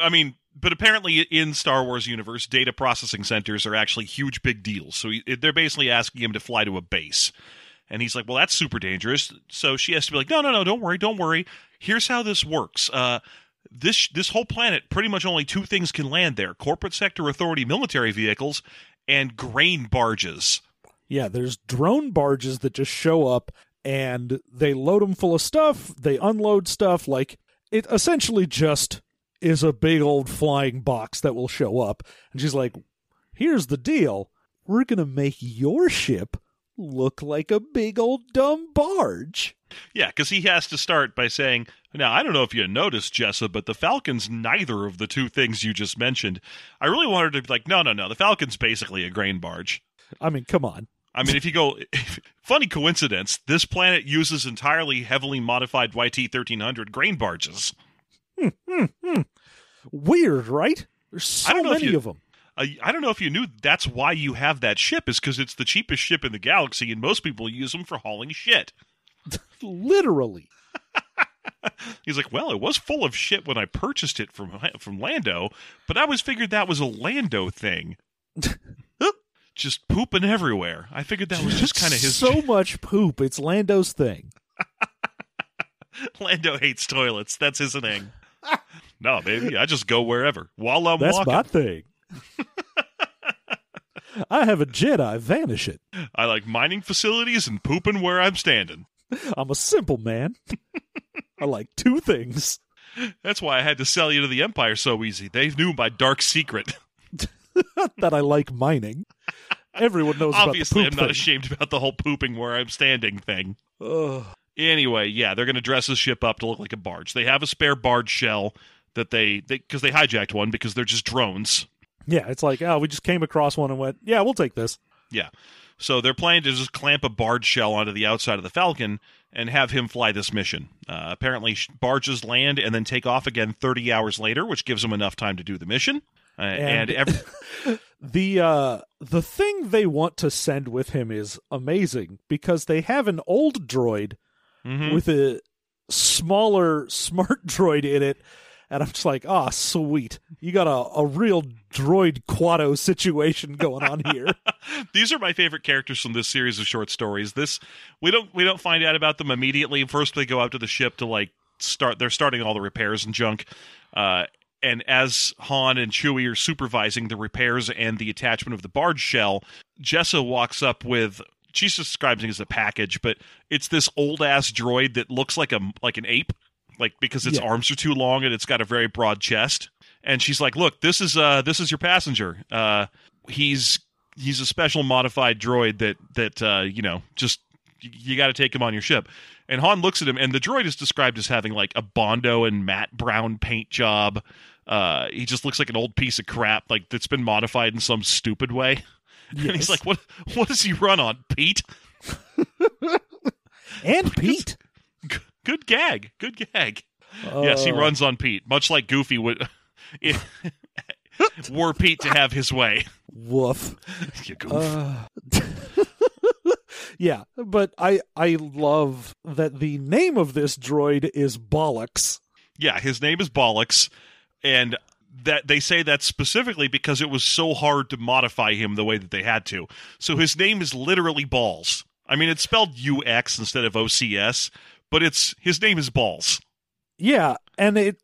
Speaker 2: I mean, but apparently in Star Wars universe, data processing centers are actually huge big deals. So he, they're basically asking him to fly to a base. And he's like, well, that's super dangerous. So she has to be like, no, no, no, don't worry, don't worry. Here's how this works. Uh, this this whole planet, pretty much only two things can land there: corporate sector authority military vehicles and grain barges.
Speaker 3: Yeah, there's drone barges that just show up and they load them full of stuff. They unload stuff. Like it essentially just is a big old flying box that will show up. And she's like, "Here's the deal: we're gonna make your ship look like a big old dumb barge."
Speaker 2: Yeah, because he has to start by saying, Now, I don't know if you noticed, Jessa, but the Falcon's neither of the two things you just mentioned. I really wanted to be like, No, no, no. The Falcon's basically a grain barge.
Speaker 3: I mean, come on.
Speaker 2: I mean, if you go, (laughs) funny coincidence, this planet uses entirely heavily modified YT 1300 grain barges.
Speaker 3: Weird, right? There's so
Speaker 2: I don't know
Speaker 3: many
Speaker 2: you-
Speaker 3: of them.
Speaker 2: Uh, I don't know if you knew that's why you have that ship, is because it's the cheapest ship in the galaxy, and most people use them for hauling shit. (laughs)
Speaker 3: Literally. (laughs)
Speaker 2: He's like, well, it was full of shit when I purchased it from from Lando, but I always figured that was a Lando thing. Just pooping everywhere. I figured that was just kind of his.
Speaker 3: so (laughs) much poop. It's Lando's thing.
Speaker 2: Lando hates toilets. That's his thing. no, baby, I just go wherever while I'm
Speaker 3: That's
Speaker 2: walking.
Speaker 3: my thing. (laughs) I have a Jedi vanish it.
Speaker 2: I like mining facilities and pooping where I'm standing.
Speaker 3: I'm a simple man. I like two things.
Speaker 2: That's why I had to sell you to the Empire so easy. They knew my dark secret. (laughs) (laughs)
Speaker 3: that I like mining. Everyone knows
Speaker 2: Obviously, I'm
Speaker 3: poop
Speaker 2: not
Speaker 3: thing.
Speaker 2: ashamed about the whole pooping where I'm standing thing.
Speaker 3: Ugh.
Speaker 2: Anyway, yeah, they're going to dress the ship up to look like a barge. They have a spare barge shell that they because they, hijacked one because they're just drones.
Speaker 3: Yeah, it's like, oh, we just came across one and went, yeah, we'll take this.
Speaker 2: Yeah. So they're planning to just clamp a barge shell onto the outside of the Falcon and have him fly this mission. Uh, apparently, barges land and then take off again 30 hours later, which gives them enough time to do the mission. And
Speaker 3: And- (laughs)
Speaker 2: every,
Speaker 3: The uh the thing they want to send with him is amazing because they have an old droid
Speaker 2: Mhm.
Speaker 3: with a smaller smart (laughs) droid in it. And I'm just like, ah, sweet. You got a, a real droid Kuato situation going on here. (laughs)
Speaker 2: these are my favorite characters from this series of short stories. This we don't we don't find out about them immediately. First, they go out to the ship to like start. They're starting all the repairs and junk. Uh, and as Han and Chewie are supervising the repairs and the attachment of the barge shell, Jessa walks up with. She's describing it as a package, but it's this old ass droid that looks like a like an ape, like because its
Speaker 3: Yeah.
Speaker 2: arms are too long and it's got a very broad chest. And she's like, "Look, this is uh this is your passenger. Uh, he's he's a special modified droid that that uh, you know just you, you got to take him on your ship. And Han looks at him, and the droid is described as having like a bondo and matte brown paint job. Uh, he just looks like an old piece of crap, like that's been modified in some stupid way. (laughs) And he's like, "What? What does he run on, Pete?
Speaker 3: and Pete.
Speaker 2: G- Good gag, good gag." yes, he
Speaker 3: Uh,
Speaker 2: runs on Pete, much like Goofy would. (laughs) (laughs) Were Pete to have his way,
Speaker 3: Woof.
Speaker 2: you goof.
Speaker 3: Uh, yeah, but I I love that the name of this droid is Bollux.
Speaker 2: Yeah, his name is Bollux, and that they say that specifically because it was so hard to modify him the way that they had to. So his name is literally Balls. I mean, it's spelled UX instead of OCS, but it's his name is Balls.
Speaker 3: Yeah, and it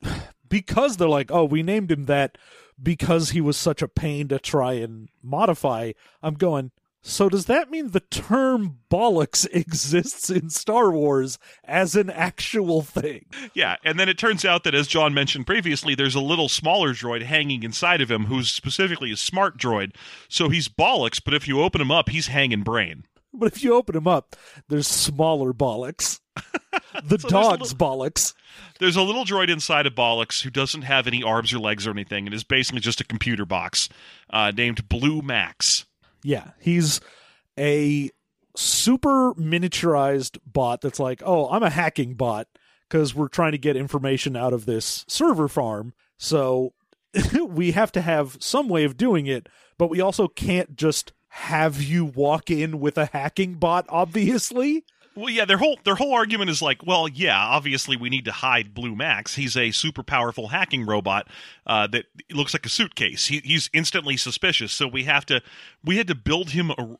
Speaker 3: because they're like, oh, we named him that because he was such a pain to try and modify. I'm going. So does that mean the term bollocks (laughs) exists in Star Wars as an actual thing?
Speaker 2: Yeah, and then it turns out that, as John mentioned previously, there's a little smaller droid hanging inside of him who's specifically a smart droid. So he's Bollux, but if you open him up, he's hanging brain.
Speaker 3: But if you open him up, there's smaller bollocks. (laughs) The
Speaker 2: So
Speaker 3: dog's bollocks.
Speaker 2: There's a little droid inside of Bollux who doesn't have any arms or legs or anything and is basically just a computer box uh, named Blue Max.
Speaker 3: Yeah, he's a super miniaturized bot that's like, oh, I'm a hacking bot because we're trying to get information out of this server farm. So (laughs) we have to have some way of doing it, but we also can't just have you walk in with a hacking bot, obviously.
Speaker 2: Well, yeah, their whole their whole argument is like, well, yeah, obviously we need to hide Blue Max. He's a super powerful hacking robot uh, that looks like a suitcase. He, he's instantly suspicious, so we have to we had to build him a,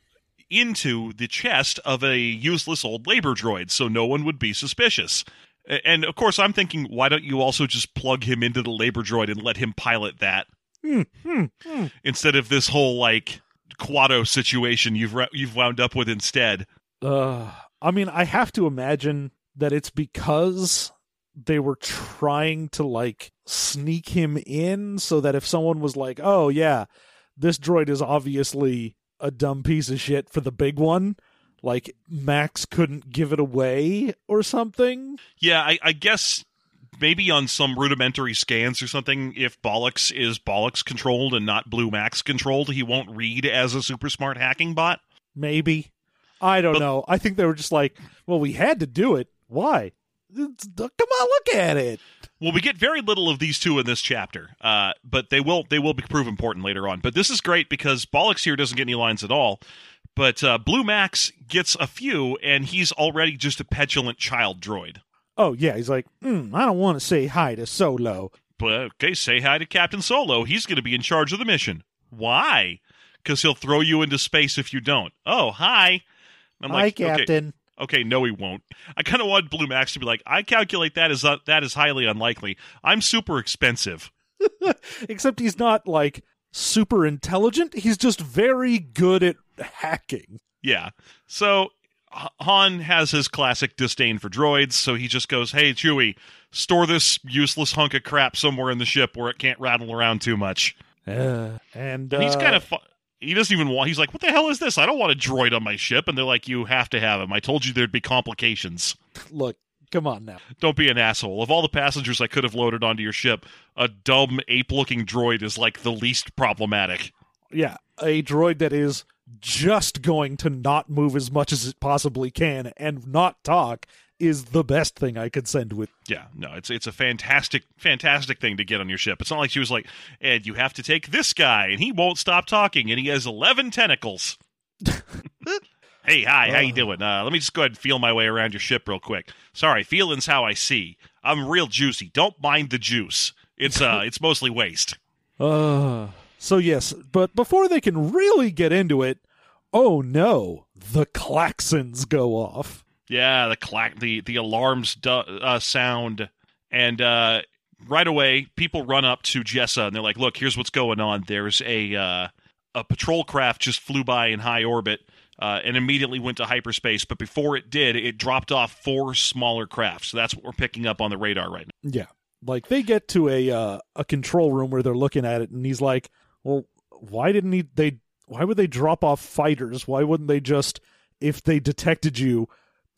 Speaker 2: into the chest of a useless old labor droid, so no one would be suspicious. And of course, I'm thinking, why don't you also just plug him into the labor droid and let him pilot that
Speaker 3: Hmm, hmm, hmm.
Speaker 2: instead of this whole like Kuato situation you've ra- you've wound up with instead?
Speaker 3: Uh, I mean, I have to imagine that it's because they were trying to like sneak him in so that if someone was like, "Oh yeah, this droid is obviously a dumb piece of shit for the big one," like Max couldn't give it away or something.
Speaker 2: Yeah, I, I guess maybe on some rudimentary scans or something, if Bollux is Bollux controlled and not Blue Max controlled, he won't read as a super smart hacking bot.
Speaker 3: Maybe. I don't
Speaker 2: But-
Speaker 3: know. I think they were just like, "Well, we had to do it. Why?" It's- Come on, look at it.
Speaker 2: Well, we get very little of these two in this chapter, uh, but they will they will be, prove important later on. But this is great because Bollux here doesn't get any lines at all, but uh, Blue Max gets a few, and he's already just a petulant child droid.
Speaker 3: Oh yeah, he's like, mm, I don't want to say hi to Solo.
Speaker 2: But okay, say hi to Captain Solo. He's going to be in charge of the mission. Why? Because he'll throw you into space if you don't. Oh, hi. I'm
Speaker 3: hi,
Speaker 2: like, okay,
Speaker 3: Captain.
Speaker 2: Okay, no, he won't. I kind of want Blue Max to be like, I calculate that is uh, that is highly unlikely. I'm super expensive. (laughs)
Speaker 3: Except he's not like super intelligent. He's just very good at hacking.
Speaker 2: Yeah. So Han has his classic disdain for droids, so he just goes, "Hey, Chewie, store this useless hunk of crap somewhere in the ship where it can't rattle around too much."
Speaker 3: Uh, and
Speaker 2: And he's
Speaker 3: uh,
Speaker 2: kind of. Fu- he doesn't even want. He's like, "What the hell is this? I don't want a droid on my ship." And they're like, "You have to have him. I told you there'd be complications. (laughs)
Speaker 3: look. Come on now.
Speaker 2: Don't be an asshole. Of all the passengers I could have loaded onto your ship, a dumb ape-looking droid is like the least problematic."
Speaker 3: Yeah, a droid that is just going to not move as much as it possibly can and not talk is the best thing I could send with.
Speaker 2: Yeah, no, it's it's a fantastic, fantastic thing to get on your ship. It's not like she was like, and you have to take this guy, and he won't stop talking, and he has eleven tentacles. (laughs) hey, hi, how you
Speaker 3: Oh.
Speaker 2: doing? Uh, let me just go ahead and feel my way around your ship real quick. Sorry, feeling's how I see. I'm real juicy. Don't mind the juice. It's uh, it's mostly waste. (laughs)
Speaker 3: Uh, so yes, but before they can really get into it, oh no, the klaxons go off.
Speaker 2: Yeah, the clack, the the alarms du- uh, sound, and uh, right away people run up to Jessa and they're like, "Look, here's what's going on. There's a uh, a patrol craft just flew by in high orbit." Uh, and immediately went to hyperspace, but before it did, it dropped off four smaller crafts. So that's what we're picking up on the radar right now.
Speaker 3: Yeah, like they get to a uh, a control room where they're looking at it, and he's like, "Well, why didn't he? They why would they drop off fighters? Why wouldn't they just, if they detected you,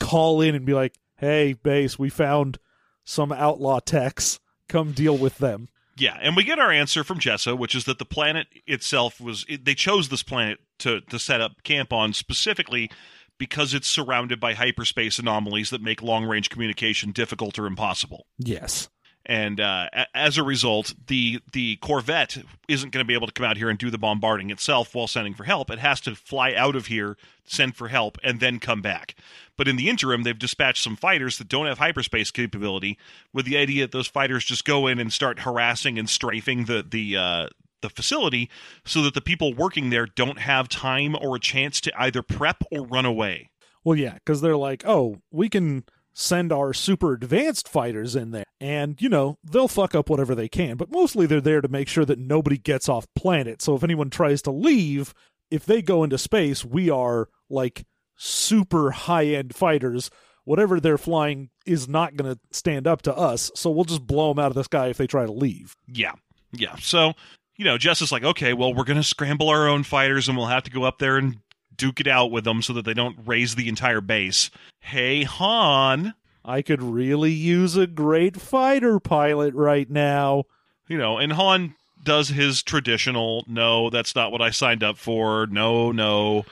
Speaker 3: call in and be like, "Hey, base, we found some outlaw techs. Come deal with them."
Speaker 2: Yeah, and we get our answer from Jessa, which is that the planet itself was it, they chose this planet to to set up camp on specifically because it's surrounded by hyperspace anomalies that make long range communication difficult or impossible.
Speaker 3: Yes.
Speaker 2: And uh, as a result, the the Corvette isn't going to be able to come out here and do the bombarding itself while sending for help. It has to fly out of here, send for help, and then come back. But in the interim, they've dispatched some fighters that don't have hyperspace capability, with the idea that those fighters just go in and start harassing and strafing the the uh, the facility, so that the people working there don't have time or a chance to either prep or run away.
Speaker 3: Well, yeah, because they're like, oh, we can send our super advanced fighters in there, and you know they'll fuck up whatever they can. But mostly they're there to make sure that nobody gets off planet. So if anyone tries to leave, if they go into space, we are like super high end fighters. Whatever they're flying is not going to stand up to us. So we'll just blow them out of the sky if they try to leave.
Speaker 2: Yeah, yeah. So you know, Jess is like, okay, well, we're gonna scramble our own fighters, and we'll have to go up there and duke it out with them so that they don't raise the entire base. Hey, Han,
Speaker 3: I could really use a great fighter pilot right now.
Speaker 2: you know, and Han does his traditional, no, that's not what I signed up for. No, no,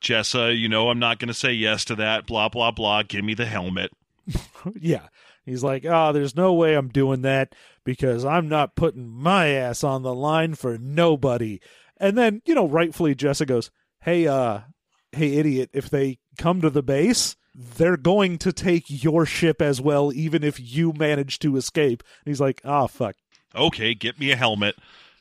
Speaker 2: Jessa, you know, I'm not gonna say yes to that. Blah blah blah. Give me the helmet. (laughs)
Speaker 3: yeah. He's like, oh, there's no way I'm doing that because I'm not putting my ass on the line for nobody. And then, you know, rightfully Jessa goes, Hey, uh, hey, idiot, if they come to the base, they're going to take your ship as well, even if you manage to escape. And he's like, ah, fuck.
Speaker 2: okay, get me a helmet.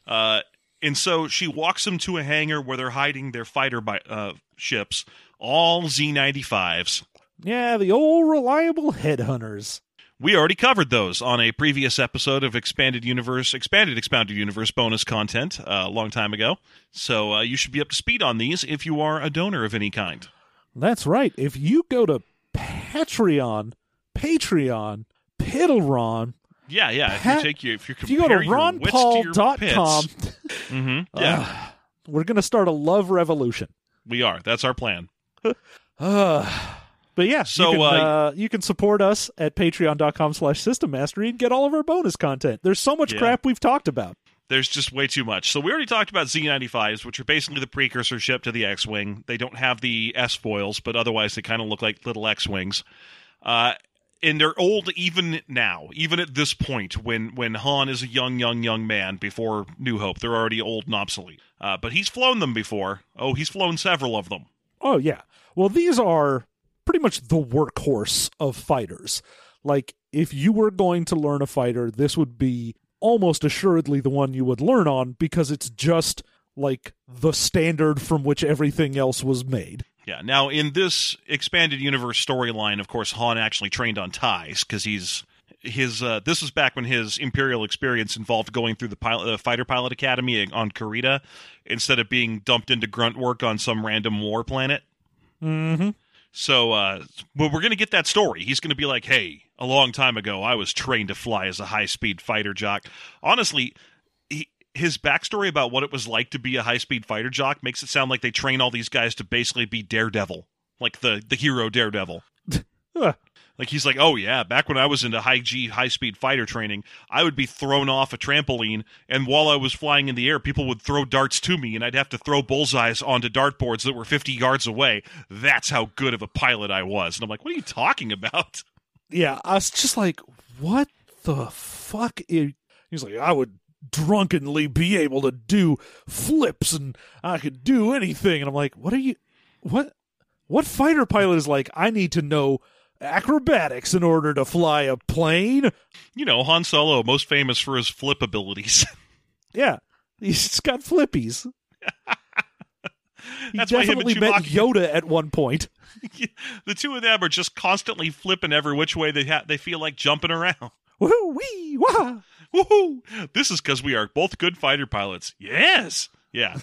Speaker 2: Uh, and so she walks them to a hangar where they're hiding their fighter by, uh, ships, all Z95s.
Speaker 3: Yeah, the old reliable headhunters.
Speaker 2: We already covered those on a previous episode of Expanded Universe, Expanded Expounded Universe bonus content uh, a long time ago. So uh, you should be up to speed on these if you are a donor of any kind.
Speaker 3: That's right. If you go to Patreon, Patreon, Piddleron,
Speaker 2: Yeah, yeah. If you take your, if you
Speaker 3: if you go to
Speaker 2: compare your wits to your
Speaker 3: ronpaul.com, (laughs)
Speaker 2: mhm, (laughs) yeah,
Speaker 3: we're going to start a love revolution.
Speaker 2: we are. That's our plan.
Speaker 3: Uh, (sighs) but yeah,
Speaker 2: So,
Speaker 3: you, can,
Speaker 2: uh,
Speaker 3: uh, you can support us at patreon.com slash system mastery and get all of our bonus content. There's so much
Speaker 2: Yeah.
Speaker 3: crap we've talked about.
Speaker 2: There's just way too much. So we already talked about Z95s, which are basically the precursor ship to the X-wing. They don't have the S foils, but otherwise they kind of look like little X-wings. Uh, and they're old even now, even at this point when when Han is a young, young, young man before New Hope. They're already old and obsolete. Uh, but he's flown them before. Oh, he's flown several of them.
Speaker 3: Oh, yeah. Well, these are pretty much the workhorse of fighters. Like, if you were going to learn a fighter, this would be almost assuredly the one you would learn on because it's just like the standard from which everything else was made.
Speaker 2: Yeah. Now, in this expanded universe storyline, of course, Han actually trained on ties because he's his. Uh, this was back when his Imperial experience involved going through the pilot, uh, fighter pilot academy on Carida instead of being dumped into grunt work on some random war planet.
Speaker 3: Mm-hmm.
Speaker 2: So, uh, but we're gonna get that story. He's gonna be like, "Hey, a long time ago, I was trained to fly as a high-speed fighter jock." Honestly, he, his backstory about what it was like to be a high-speed fighter jock makes it sound like they train all these guys to basically be Daredevil, like the the hero Daredevil. (laughs) Like he's like, oh yeah, back when I was into high G, high speed fighter training, I would be thrown off a trampoline, and while I was flying in the air, people would throw darts to me, and I'd have to throw bullseyes onto dartboards that were 50 yards away. That's how good of a pilot I was. And I'm like, what are you talking about?
Speaker 3: Yeah, I was just like, what the fuck? Is... He's like, I would drunkenly be able to do flips and I could do anything. And I'm like, what are you, what, what fighter pilot is like, I need to know acrobatics in order to fly a plane?
Speaker 2: You know, Han Solo, most famous for his flip abilities. (laughs)
Speaker 3: Yeah, he's got flippies. He
Speaker 2: That's why him and
Speaker 3: definitely met Yoda at one point. (laughs)
Speaker 2: the two of them are just constantly flipping every which way they ha- they feel like jumping around. (laughs)
Speaker 3: Woo wee wah.
Speaker 2: Woohoo! This is because we are both good fighter pilots. Yes. Yeah.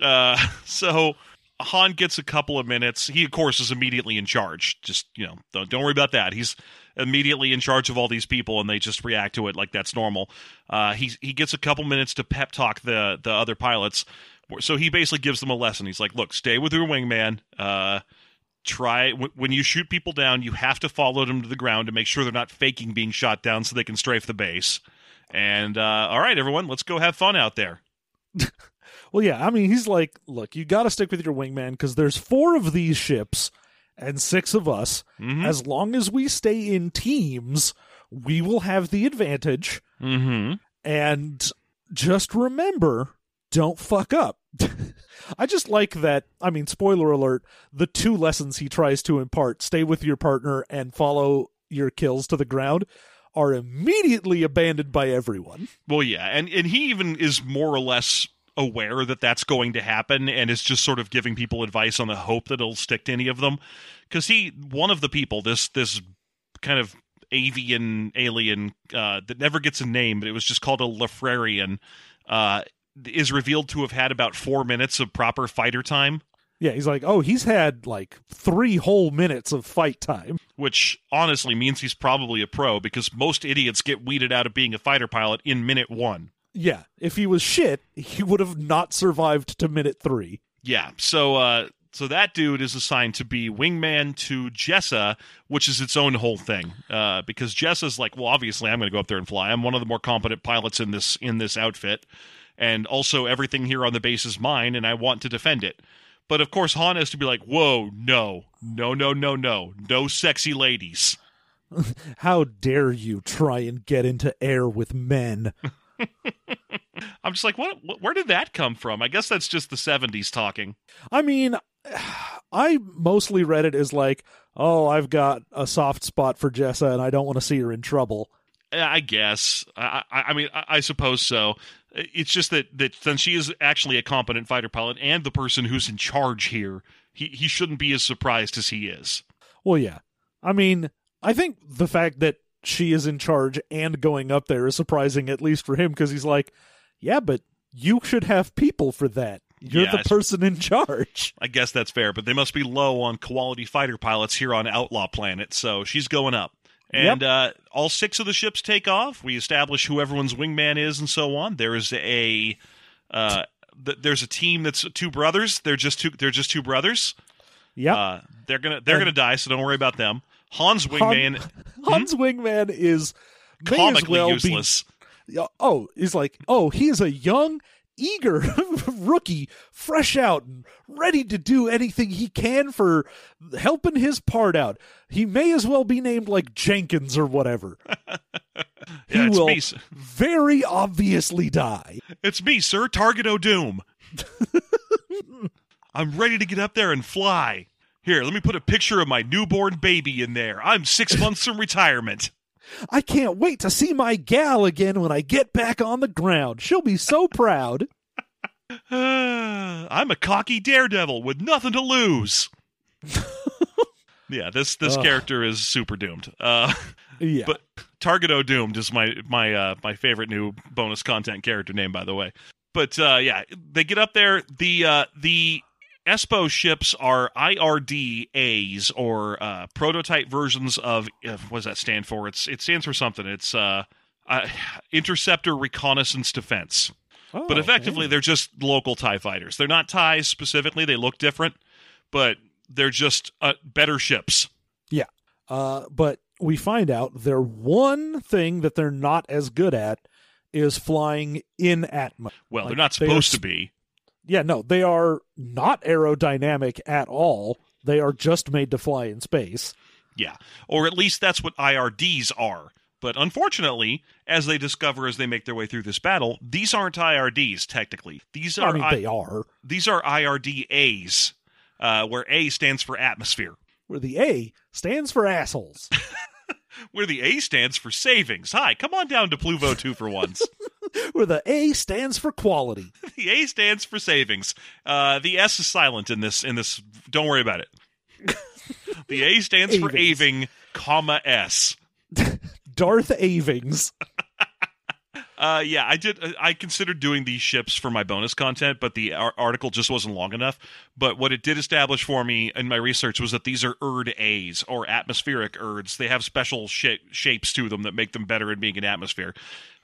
Speaker 2: uh, so Han gets a couple of minutes. He, of course, is immediately in charge. Just you know, don't, don't worry about that. He's immediately in charge of all these people, and they just react to it like that's normal. Uh, he he gets a couple minutes to pep talk the the other pilots. So he basically gives them a lesson. He's like, "Look, stay with your wingman. Uh, try w- when you shoot people down, you have to follow them to the ground to make sure they're not faking being shot down, so they can strafe the base." And uh, all right, everyone, let's go have fun out there. (laughs)
Speaker 3: Well, yeah, I mean, he's like, look, you got to stick with your wingman because there's four of these ships and six of us.
Speaker 2: Mhm.
Speaker 3: As long as we stay in teams, we will have the advantage.
Speaker 2: Mm-hmm.
Speaker 3: And just remember, don't fuck up. (laughs) I just like that. I mean, spoiler alert, the two lessons he tries to impart stay with your partner and follow your kills to the ground are immediately abandoned by everyone.
Speaker 2: Well, yeah, and and he even is more or less aware that that's going to happen, and is just sort of giving people advice on the hope that it'll stick to any of them. Because he, one of the people, this this kind of avian alien uh, that never gets a name, but it was just called a Lafrarian, uh, is revealed to have had about four minutes of proper fighter time.
Speaker 3: Yeah, he's like, oh, he's had like three whole minutes of fight time.
Speaker 2: Which honestly means he's probably a pro because most idiots get weeded out of being a fighter pilot in minute one.
Speaker 3: Yeah, if he was shit, he would have not survived to minute three.
Speaker 2: Yeah. So uh so that dude is assigned to be wingman to Jessa, which is its own whole thing. Uh because Jessa's like, well, obviously I'm gonna go up there and fly. I'm one of the more competent pilots in this in this outfit. And also everything here on the base is mine and I want to defend it. But of course Han has to be like, whoa, no, no, no, no, no, no sexy ladies. (laughs)
Speaker 3: How dare you try and get into air with men? (laughs) (laughs)
Speaker 2: I'm just like, what, where did that come from? I guess that's just the seventies talking.
Speaker 3: I mean, I mostly read it as like, oh, I've got a soft spot for Jessa and I don't want to see her in trouble.
Speaker 2: I guess. I, I, I mean, I, I suppose so. It's just that that since she is actually a competent fighter pilot and the person who's in charge here, he he shouldn't be as surprised as he is.
Speaker 3: Well, yeah. I mean, I think the fact that she is in charge and going up there is surprising, at least for him, because he's like, yeah, but you should have people for that. You're
Speaker 2: Yeah,
Speaker 3: the person in charge. (laughs)
Speaker 2: I guess that's fair, but they must be low on quality fighter pilots here on Outlaw Planet, so she's going up. And uh, all six of the ships take off. We establish who everyone's wingman is, and so on. There is a uh, th- there's a team that's two brothers. They're just two. They're just two brothers.
Speaker 3: Yeah,
Speaker 2: Uh, they're gonna they're
Speaker 3: And-
Speaker 2: gonna die, so don't worry about them. Han's wingman (laughs)
Speaker 3: Hans hmm? Wingman is
Speaker 2: comically
Speaker 3: well
Speaker 2: useless.
Speaker 3: be. Oh, he's like, oh, he is a young, eager (laughs) rookie, fresh out and ready to do anything he can for helping his part out. He may as well be named like Jenkins or whatever. (laughs) he
Speaker 2: Yeah, it's
Speaker 3: will
Speaker 2: me,
Speaker 3: very obviously die.
Speaker 2: It's me, sir, Target O'Doom. I'm ready to get up there and fly. Here, let me put a picture of my newborn baby in there. I'm six (laughs) months from retirement.
Speaker 3: I can't wait to see my gal again when I get back on the ground. She'll be so proud. (laughs) (sighs)
Speaker 2: I'm a cocky daredevil with nothing to lose. (laughs) yeah, this this
Speaker 3: Ugh.
Speaker 2: character is super doomed. Uh,
Speaker 3: Yeah.
Speaker 2: But Target O Doomed is my my uh, my favorite new bonus content character name, by the way. But uh, yeah, they get up there. The uh, the Espo ships are IRDAs or uh, prototype versions of uh, what does that stand for? It's it stands for something. It's uh, uh, Interceptor Reconnaissance Defense.
Speaker 3: Oh,
Speaker 2: But effectively,
Speaker 3: hey.
Speaker 2: they're just local Tie fighters. They're not Ties specifically. They look different, but they're just uh, better ships. Yeah.
Speaker 3: Uh, but we find out their one thing that they're not as good at is flying in atmo.
Speaker 2: Well,
Speaker 3: Like,
Speaker 2: they're not
Speaker 3: they are
Speaker 2: supposed to be.
Speaker 3: Yeah, no, they are not aerodynamic at all. They are just made to fly in space.
Speaker 2: Yeah, or at least that's what IRDs are. But unfortunately, as they discover as they make their way through this battle, these aren't IRDs technically. These are
Speaker 3: I mean,
Speaker 2: I-
Speaker 3: they are.
Speaker 2: these are IRDAs, uh, where A stands for atmosphere,
Speaker 3: Where the A stands for assholes. (laughs)
Speaker 2: where the A stands for savings. Hi, come on down to Ploovo two for once. (laughs) (laughs)
Speaker 3: where the A stands for quality. (laughs)
Speaker 2: the A stands for savings. Uh, the S is silent in this. In this, don't worry about it. (laughs) the A stands for
Speaker 3: Avings.
Speaker 2: aving, comma S.
Speaker 3: Darth Avings.
Speaker 2: Uh, yeah, I did. I considered doing these ships for my bonus content, but the ar- article just wasn't long enough. But what it did establish for me in my research was that these are Erd A's or atmospheric Erds. They have special sha- shapes to them that make them better at being an atmosphere.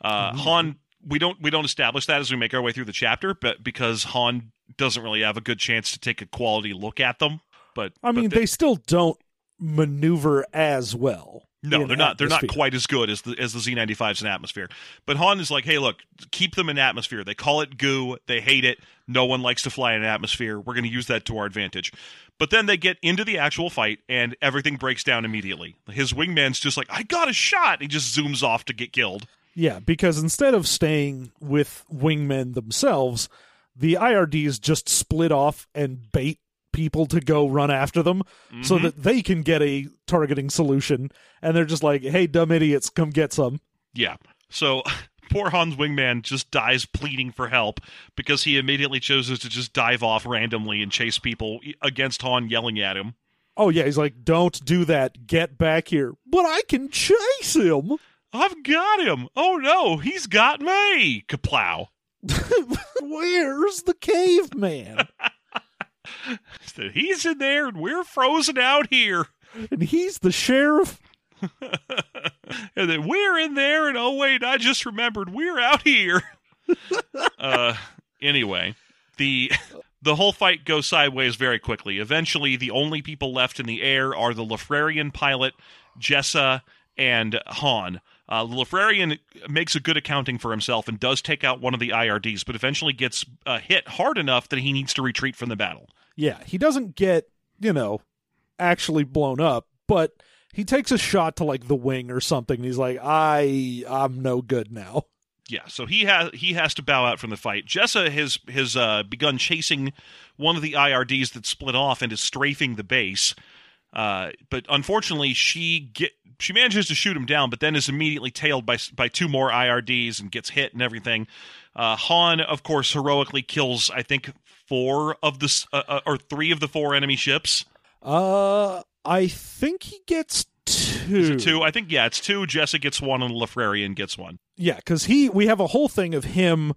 Speaker 2: Uh, Han, we don't we don't establish that as we make our way through the chapter, but because Han doesn't really have a good chance to take a quality look at them. But
Speaker 3: I mean,
Speaker 2: but
Speaker 3: they still don't maneuver as well.
Speaker 2: No, they're not. They're not quite as good as the as the Z95s in atmosphere. But Han is like, hey, look, keep them in atmosphere. They call it goo. They hate it. No one likes to fly in atmosphere. We're going to use that to our advantage. But then they get into the actual fight, and everything breaks down immediately. His wingman's just like, I got a shot. He just zooms off to get killed.
Speaker 3: Yeah, because instead of staying with wingmen themselves, the IRDs just split off and bait people to go run after them so
Speaker 2: Mhm.
Speaker 3: that they can get a targeting solution. And they're just like, hey, dumb idiots, come get some.
Speaker 2: Yeah. So (laughs) poor Han's wingman just dies pleading for help because he immediately chooses to just dive off randomly and chase people against Han yelling at him.
Speaker 3: Oh, yeah, he's like, don't do that. Get back here. But I can chase him.
Speaker 2: I've got him. Oh no, he's got me. Kaplow. (laughs)
Speaker 3: Where's the caveman? (laughs)
Speaker 2: Said, He's in there and we're frozen out here.
Speaker 3: and he's the sheriff. (laughs)
Speaker 2: and then we're in there and oh wait, I just remembered we're out here. uh anyway, the the whole fight goes sideways very quickly. Eventually, the only people left in the air are the Lafrarian pilot, Jessa, and Han. Uh, the Lafrarian makes a good accounting for himself and does take out one of the IRDs, but eventually gets uh, hit hard enough that he needs to retreat from the battle.
Speaker 3: Yeah, he doesn't get, you know, actually blown up, but he takes a shot to like the wing or something. And he's like, I, I'm no good now.
Speaker 2: Yeah, so he has he has to bow out from the fight. Jessa has has uh, begun chasing one of the IRDs that split off and is strafing the base. Uh, but unfortunately, she get she manages to shoot him down, but then is immediately tailed by by two more IRDs and gets hit and everything. Uh, Han, of course, heroically kills I think four of the uh, uh, or three of the four enemy ships.
Speaker 3: Uh, I think he gets two.
Speaker 2: Is it two? I think yeah, it's two. Jessa gets one, and Lafrarian gets one.
Speaker 3: Yeah, because he, we have a whole thing of him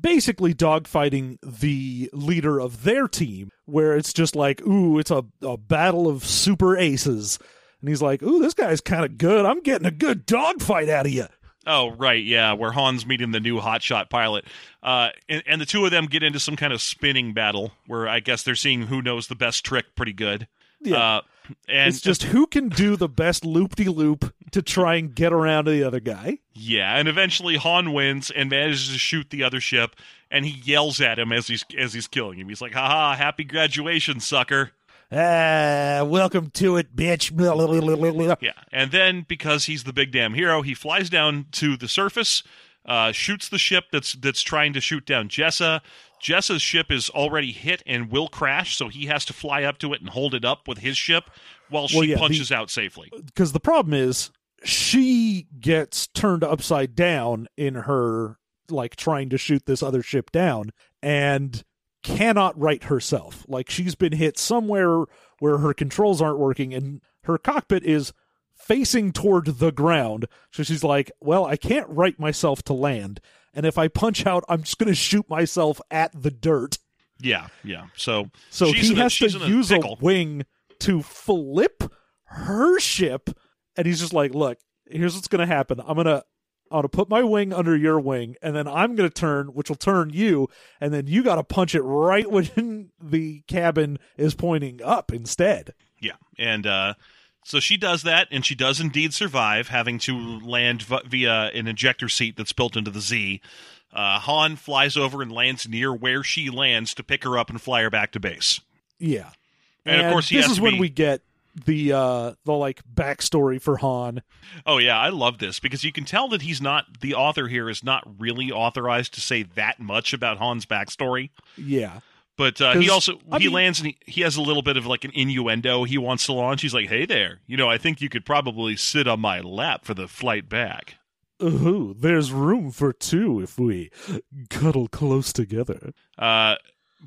Speaker 3: basically dogfighting the leader of their team, where it's just like, ooh, it's a, a battle of super aces. And he's like, ooh, this guy's kind of good. I'm getting a good dogfight out of you.
Speaker 2: Oh, right, yeah, where Han's meeting the new hotshot pilot. Uh, and, and the two of them get into some kind of spinning battle where I guess they're seeing who knows the best trick pretty good.
Speaker 3: Yeah.
Speaker 2: Uh, and
Speaker 3: it's just who can do the best loop de loop to try and get around to the other guy.
Speaker 2: yeah, and eventually Han wins and manages to shoot the other ship, and he yells at him as he's as he's killing him. He's like, "Haha, happy graduation, sucker!"
Speaker 3: Ah, welcome to it, bitch. (laughs)
Speaker 2: Yeah, and then because he's the big damn hero, he flies down to the surface, uh, shoots the ship that's that's trying to shoot down Jessa. Jessa's ship is already hit and will crash, so he has to fly up to it and hold it up with his ship while she
Speaker 3: Well, yeah, the-
Speaker 2: punches out safely.
Speaker 3: because the problem is she gets turned upside down in her like trying to shoot this other ship down and cannot right herself. Like she's been hit somewhere where her controls aren't working and her cockpit is facing toward the ground. So she's like well i can't right myself to land and if i punch out i'm just going to shoot myself at the dirt
Speaker 2: Yeah, yeah. So
Speaker 3: so he
Speaker 2: a-
Speaker 3: has to
Speaker 2: a
Speaker 3: use a wing to flip her ship, and he's just like, "Look, here's what's going to happen. I'm gonna, I'm gonna put my wing under your wing, and then I'm gonna turn, which will turn you, and then you got to punch it right (laughs) when the cabin is pointing up instead."
Speaker 2: Yeah, and uh, so she does that, and she does indeed survive, having to land v- via an ejector seat that's built into the Z. Uh, Han flies over and lands near where she lands to pick her up and fly her back to base.
Speaker 3: Yeah,
Speaker 2: And, of course, he
Speaker 3: this is when
Speaker 2: be-
Speaker 3: we get the uh the like backstory for Han.
Speaker 2: Oh yeah, I love this because you can tell that he's not the author here is not really authorized to say that much about Han's backstory.
Speaker 3: Yeah,
Speaker 2: But uh, he also
Speaker 3: I
Speaker 2: he
Speaker 3: mean-
Speaker 2: lands and he, he has a little bit of like an innuendo he wants to launch. He's like, "Hey there, you know, I think you could probably sit on my lap for the flight back."
Speaker 3: Ooh, there's room for two if we cuddle close together.
Speaker 2: Uh,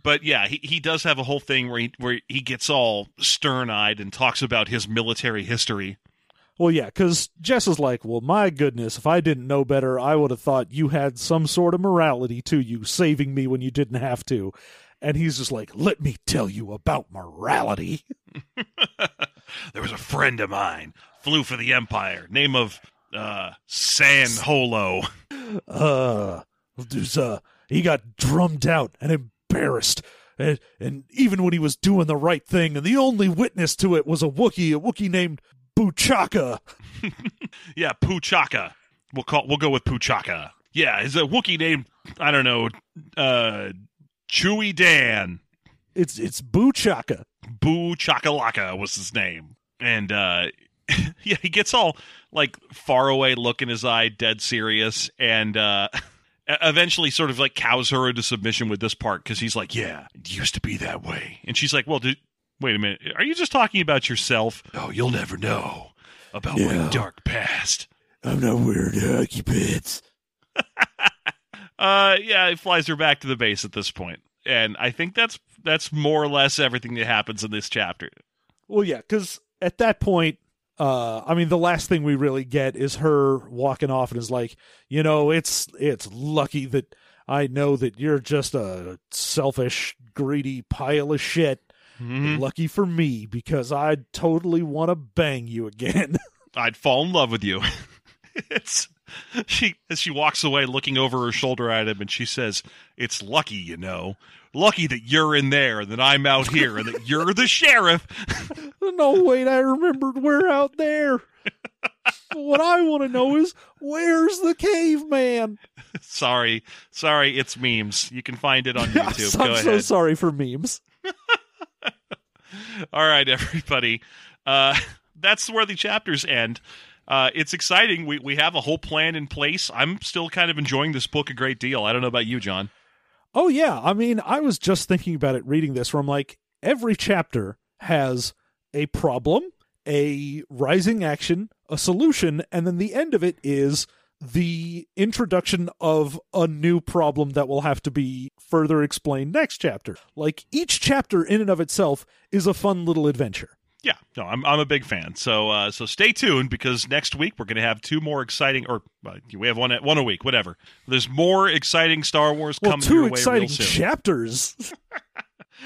Speaker 2: but yeah, he, he does have a whole thing where he where he gets all stern eyed and talks about his military history.
Speaker 3: Well, yeah, because Jess is like, well, my goodness, if I didn't know better, I would have thought you had some sort of morality to you, saving me when you didn't have to. And he's just like, let me tell you about morality. (laughs)
Speaker 2: there was a friend of mine flew for the Empire, name of uh, San Holo. (laughs)
Speaker 3: Uh, there's, uh, he got drummed out and embarrassed. And, and even when he was doing the right thing, and the only witness to it was a Wookiee, a Wookiee named Puchaka. (laughs)
Speaker 2: Yeah, Puchaka. We'll call we'll go with Puchaka. Yeah, is a Wookiee named I don't know, uh, Chewy Dan.
Speaker 3: It's it's Boo Chaka.
Speaker 2: Boo Chakalaka was his name. And uh (laughs) yeah, he gets all like far away look in his eye, dead serious, and uh (laughs) eventually sort of like cows her into submission with this part because he's like, Yeah, it used to be that way. And she's like, Well, did, wait a minute, are you just talking about yourself? Oh, you'll never know about my dark past.
Speaker 3: I'm not wearing hockey pants.
Speaker 2: Uh, yeah, it flies her back to the base at this point, and I think that's that's more or less everything that happens in this chapter.
Speaker 3: Well, yeah, because at that point, uh, I mean, the last thing we really get is her walking off and is like, you know, it's it's lucky that I know that you're just a selfish, greedy pile of shit.
Speaker 2: Mhm.
Speaker 3: Lucky for me, because I totally want to bang you again. (laughs)
Speaker 2: I'd fall in love with you. (laughs) it's (laughs) she as she walks away, looking over her shoulder at him, and she says, "It's lucky, you know." Lucky that you're in there and that I'm out here and that you're the sheriff. (laughs)
Speaker 3: no, wait, I remembered we're out there. (laughs) what I want to know is where's the caveman?
Speaker 2: sorry, sorry, it's memes. You can find it on YouTube.
Speaker 3: I'm
Speaker 2: Go
Speaker 3: so
Speaker 2: ahead.
Speaker 3: sorry for memes.
Speaker 2: All right, everybody. Uh, that's where the chapters end. Uh, it's exciting. We we have a whole plan in place. I'm still kind of enjoying this book a great deal. I don't know about you, John.
Speaker 3: Oh yeah, I mean, I was just thinking about it reading this where I'm like every chapter has a problem, a rising action, a solution, and then the end of it is the introduction of a new problem that will have to be further explained next chapter. Like each chapter in and of itself is a fun little adventure.
Speaker 2: Yeah, no, I'm I'm a big fan. So uh, so stay tuned because next week we're going to have two more exciting, or uh, we have one one a week, whatever. There's more exciting Star Wars
Speaker 3: Well,
Speaker 2: coming
Speaker 3: two
Speaker 2: your way
Speaker 3: exciting
Speaker 2: real soon.
Speaker 3: chapters. (laughs)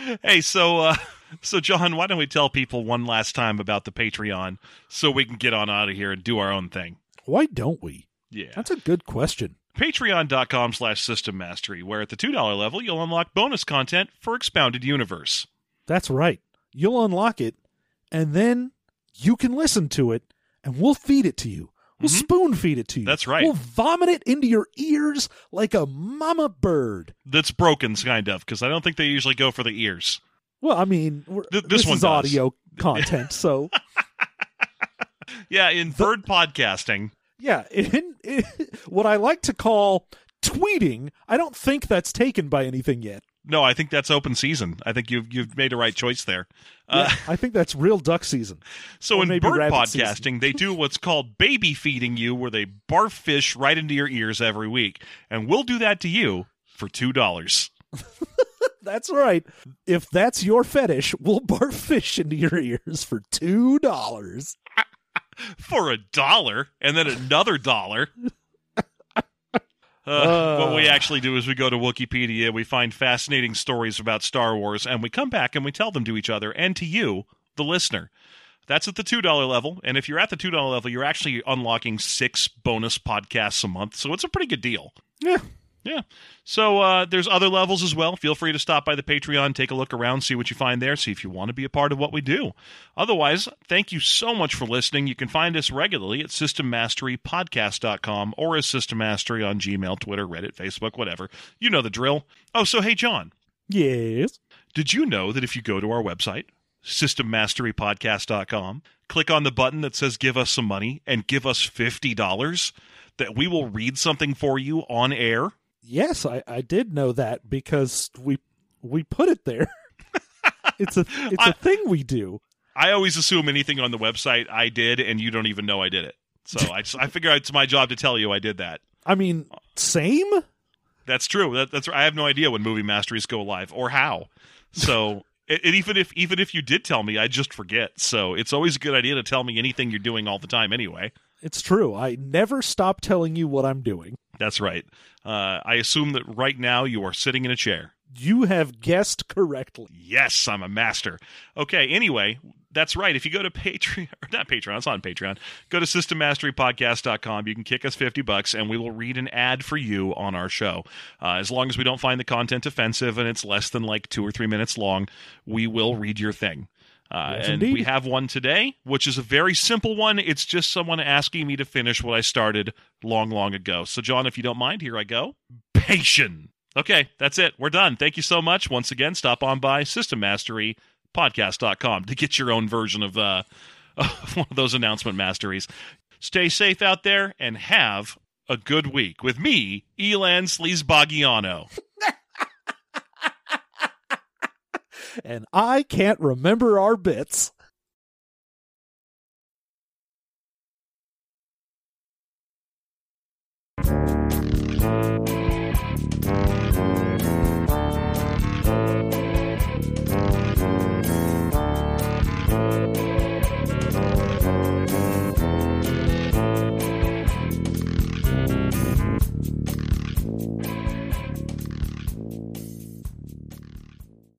Speaker 3: (laughs)
Speaker 2: hey, so uh, so John, why don't we tell people one last time about the Patreon so we can get on out of here and do our own thing?
Speaker 3: Why don't we?
Speaker 2: Yeah.
Speaker 3: That's a good question.
Speaker 2: patreon.com slash system mastery where at the $2 level you'll unlock bonus content for expounded universe
Speaker 3: That's right. You'll unlock it, and then you can listen to it, and we'll feed it to you. We'll
Speaker 2: Mhm.
Speaker 3: spoon feed it to you.
Speaker 2: That's right.
Speaker 3: We'll vomit it into your ears like a mama bird.
Speaker 2: that's broken kind of because i don't think they usually go for the ears
Speaker 3: Well, I mean, we're,
Speaker 2: Th- this
Speaker 3: this,
Speaker 2: one
Speaker 3: is
Speaker 2: does.
Speaker 3: audio (laughs) content, so
Speaker 2: yeah in bird podcasting
Speaker 3: Yeah, in, in, (laughs) what I like to call tweeting, I don't think that's taken by anything yet.
Speaker 2: No, I think that's open season. I think you've you've made a right choice there. Uh,
Speaker 3: Yeah, I think that's real duck season. (laughs)
Speaker 2: so
Speaker 3: or
Speaker 2: in bird podcasting,
Speaker 3: season.
Speaker 2: they do what's called baby feeding you, where they barf fish right into your ears every week, and we'll do that to you for two dollars. (laughs)
Speaker 3: That's right. If that's your fetish, we'll (laughs) barf fish into your ears for two dollars.
Speaker 2: for a dollar and then another dollar. Uh,
Speaker 3: Uh.
Speaker 2: what we actually do is we go to Wikipedia, we find fascinating stories about Star Wars, and we come back and we tell them to each other and to you, the listener. That's at the $2 level. And if you're at the $2 level, you're actually unlocking six bonus podcasts a month. So it's a pretty good deal.
Speaker 3: Yeah.
Speaker 2: Yeah. So uh, there's other levels as well. Feel free to stop by the Patreon, take a look around, see what you find there, see if you want to be a part of what we do. Otherwise, thank you so much for listening. You can find us regularly at systemmasterypodcast.com or as System Mastery on Gmail, Twitter, Reddit, Facebook, whatever. You know the drill. Oh, so hey, John,
Speaker 3: Yes.
Speaker 2: did you know that if you go to our website, systemmasterypodcast.com, click on the button that says give us some money and give us $50, that we will read something for you on air?
Speaker 3: Yes, I, I did know that because we we put it there. (laughs) it's a it's a
Speaker 2: I-
Speaker 3: thing we do.
Speaker 2: I always assume anything on the website I did, and you don't even know I did it. So (laughs) I, just, I figure it's my job to tell you I did that.
Speaker 3: I mean, same.
Speaker 2: That's true. That, that's I have no idea when movie masteries go live or how. So (laughs) and even if even if you did tell me, I just forget. So it's always a good idea to tell me anything you're doing all the time. Anyway,
Speaker 3: It's true. I never stop telling you what I'm doing.
Speaker 2: That's right. Uh, I assume that right now you are sitting in a chair.
Speaker 3: You have guessed correctly.
Speaker 2: Yes, I'm a master. Okay, anyway, that's right. If you go to Patreon, or (laughs) not Patreon, it's on Patreon, go to systemmasterypodcast.com. You can kick us 50 bucks and we will read an ad for you on our show. Uh, as long as we don't find the content offensive and it's less than like two or three minutes long, we will read your thing. Uh,
Speaker 3: Yes,
Speaker 2: and
Speaker 3: indeed.
Speaker 2: we have one today, which is a very simple one. It's just someone asking me to finish what I started long, long ago. So, John, if you don't mind, here I go. Patient. Okay, that's it. We're done. Thank you so much. Once again, stop on by systemmasterypodcast.com to get your own version of uh, (laughs) one of those announcement masteries. Stay safe out there and have a good week with me, Elan Sleazebaggano. (laughs)
Speaker 3: And I can't remember our bits.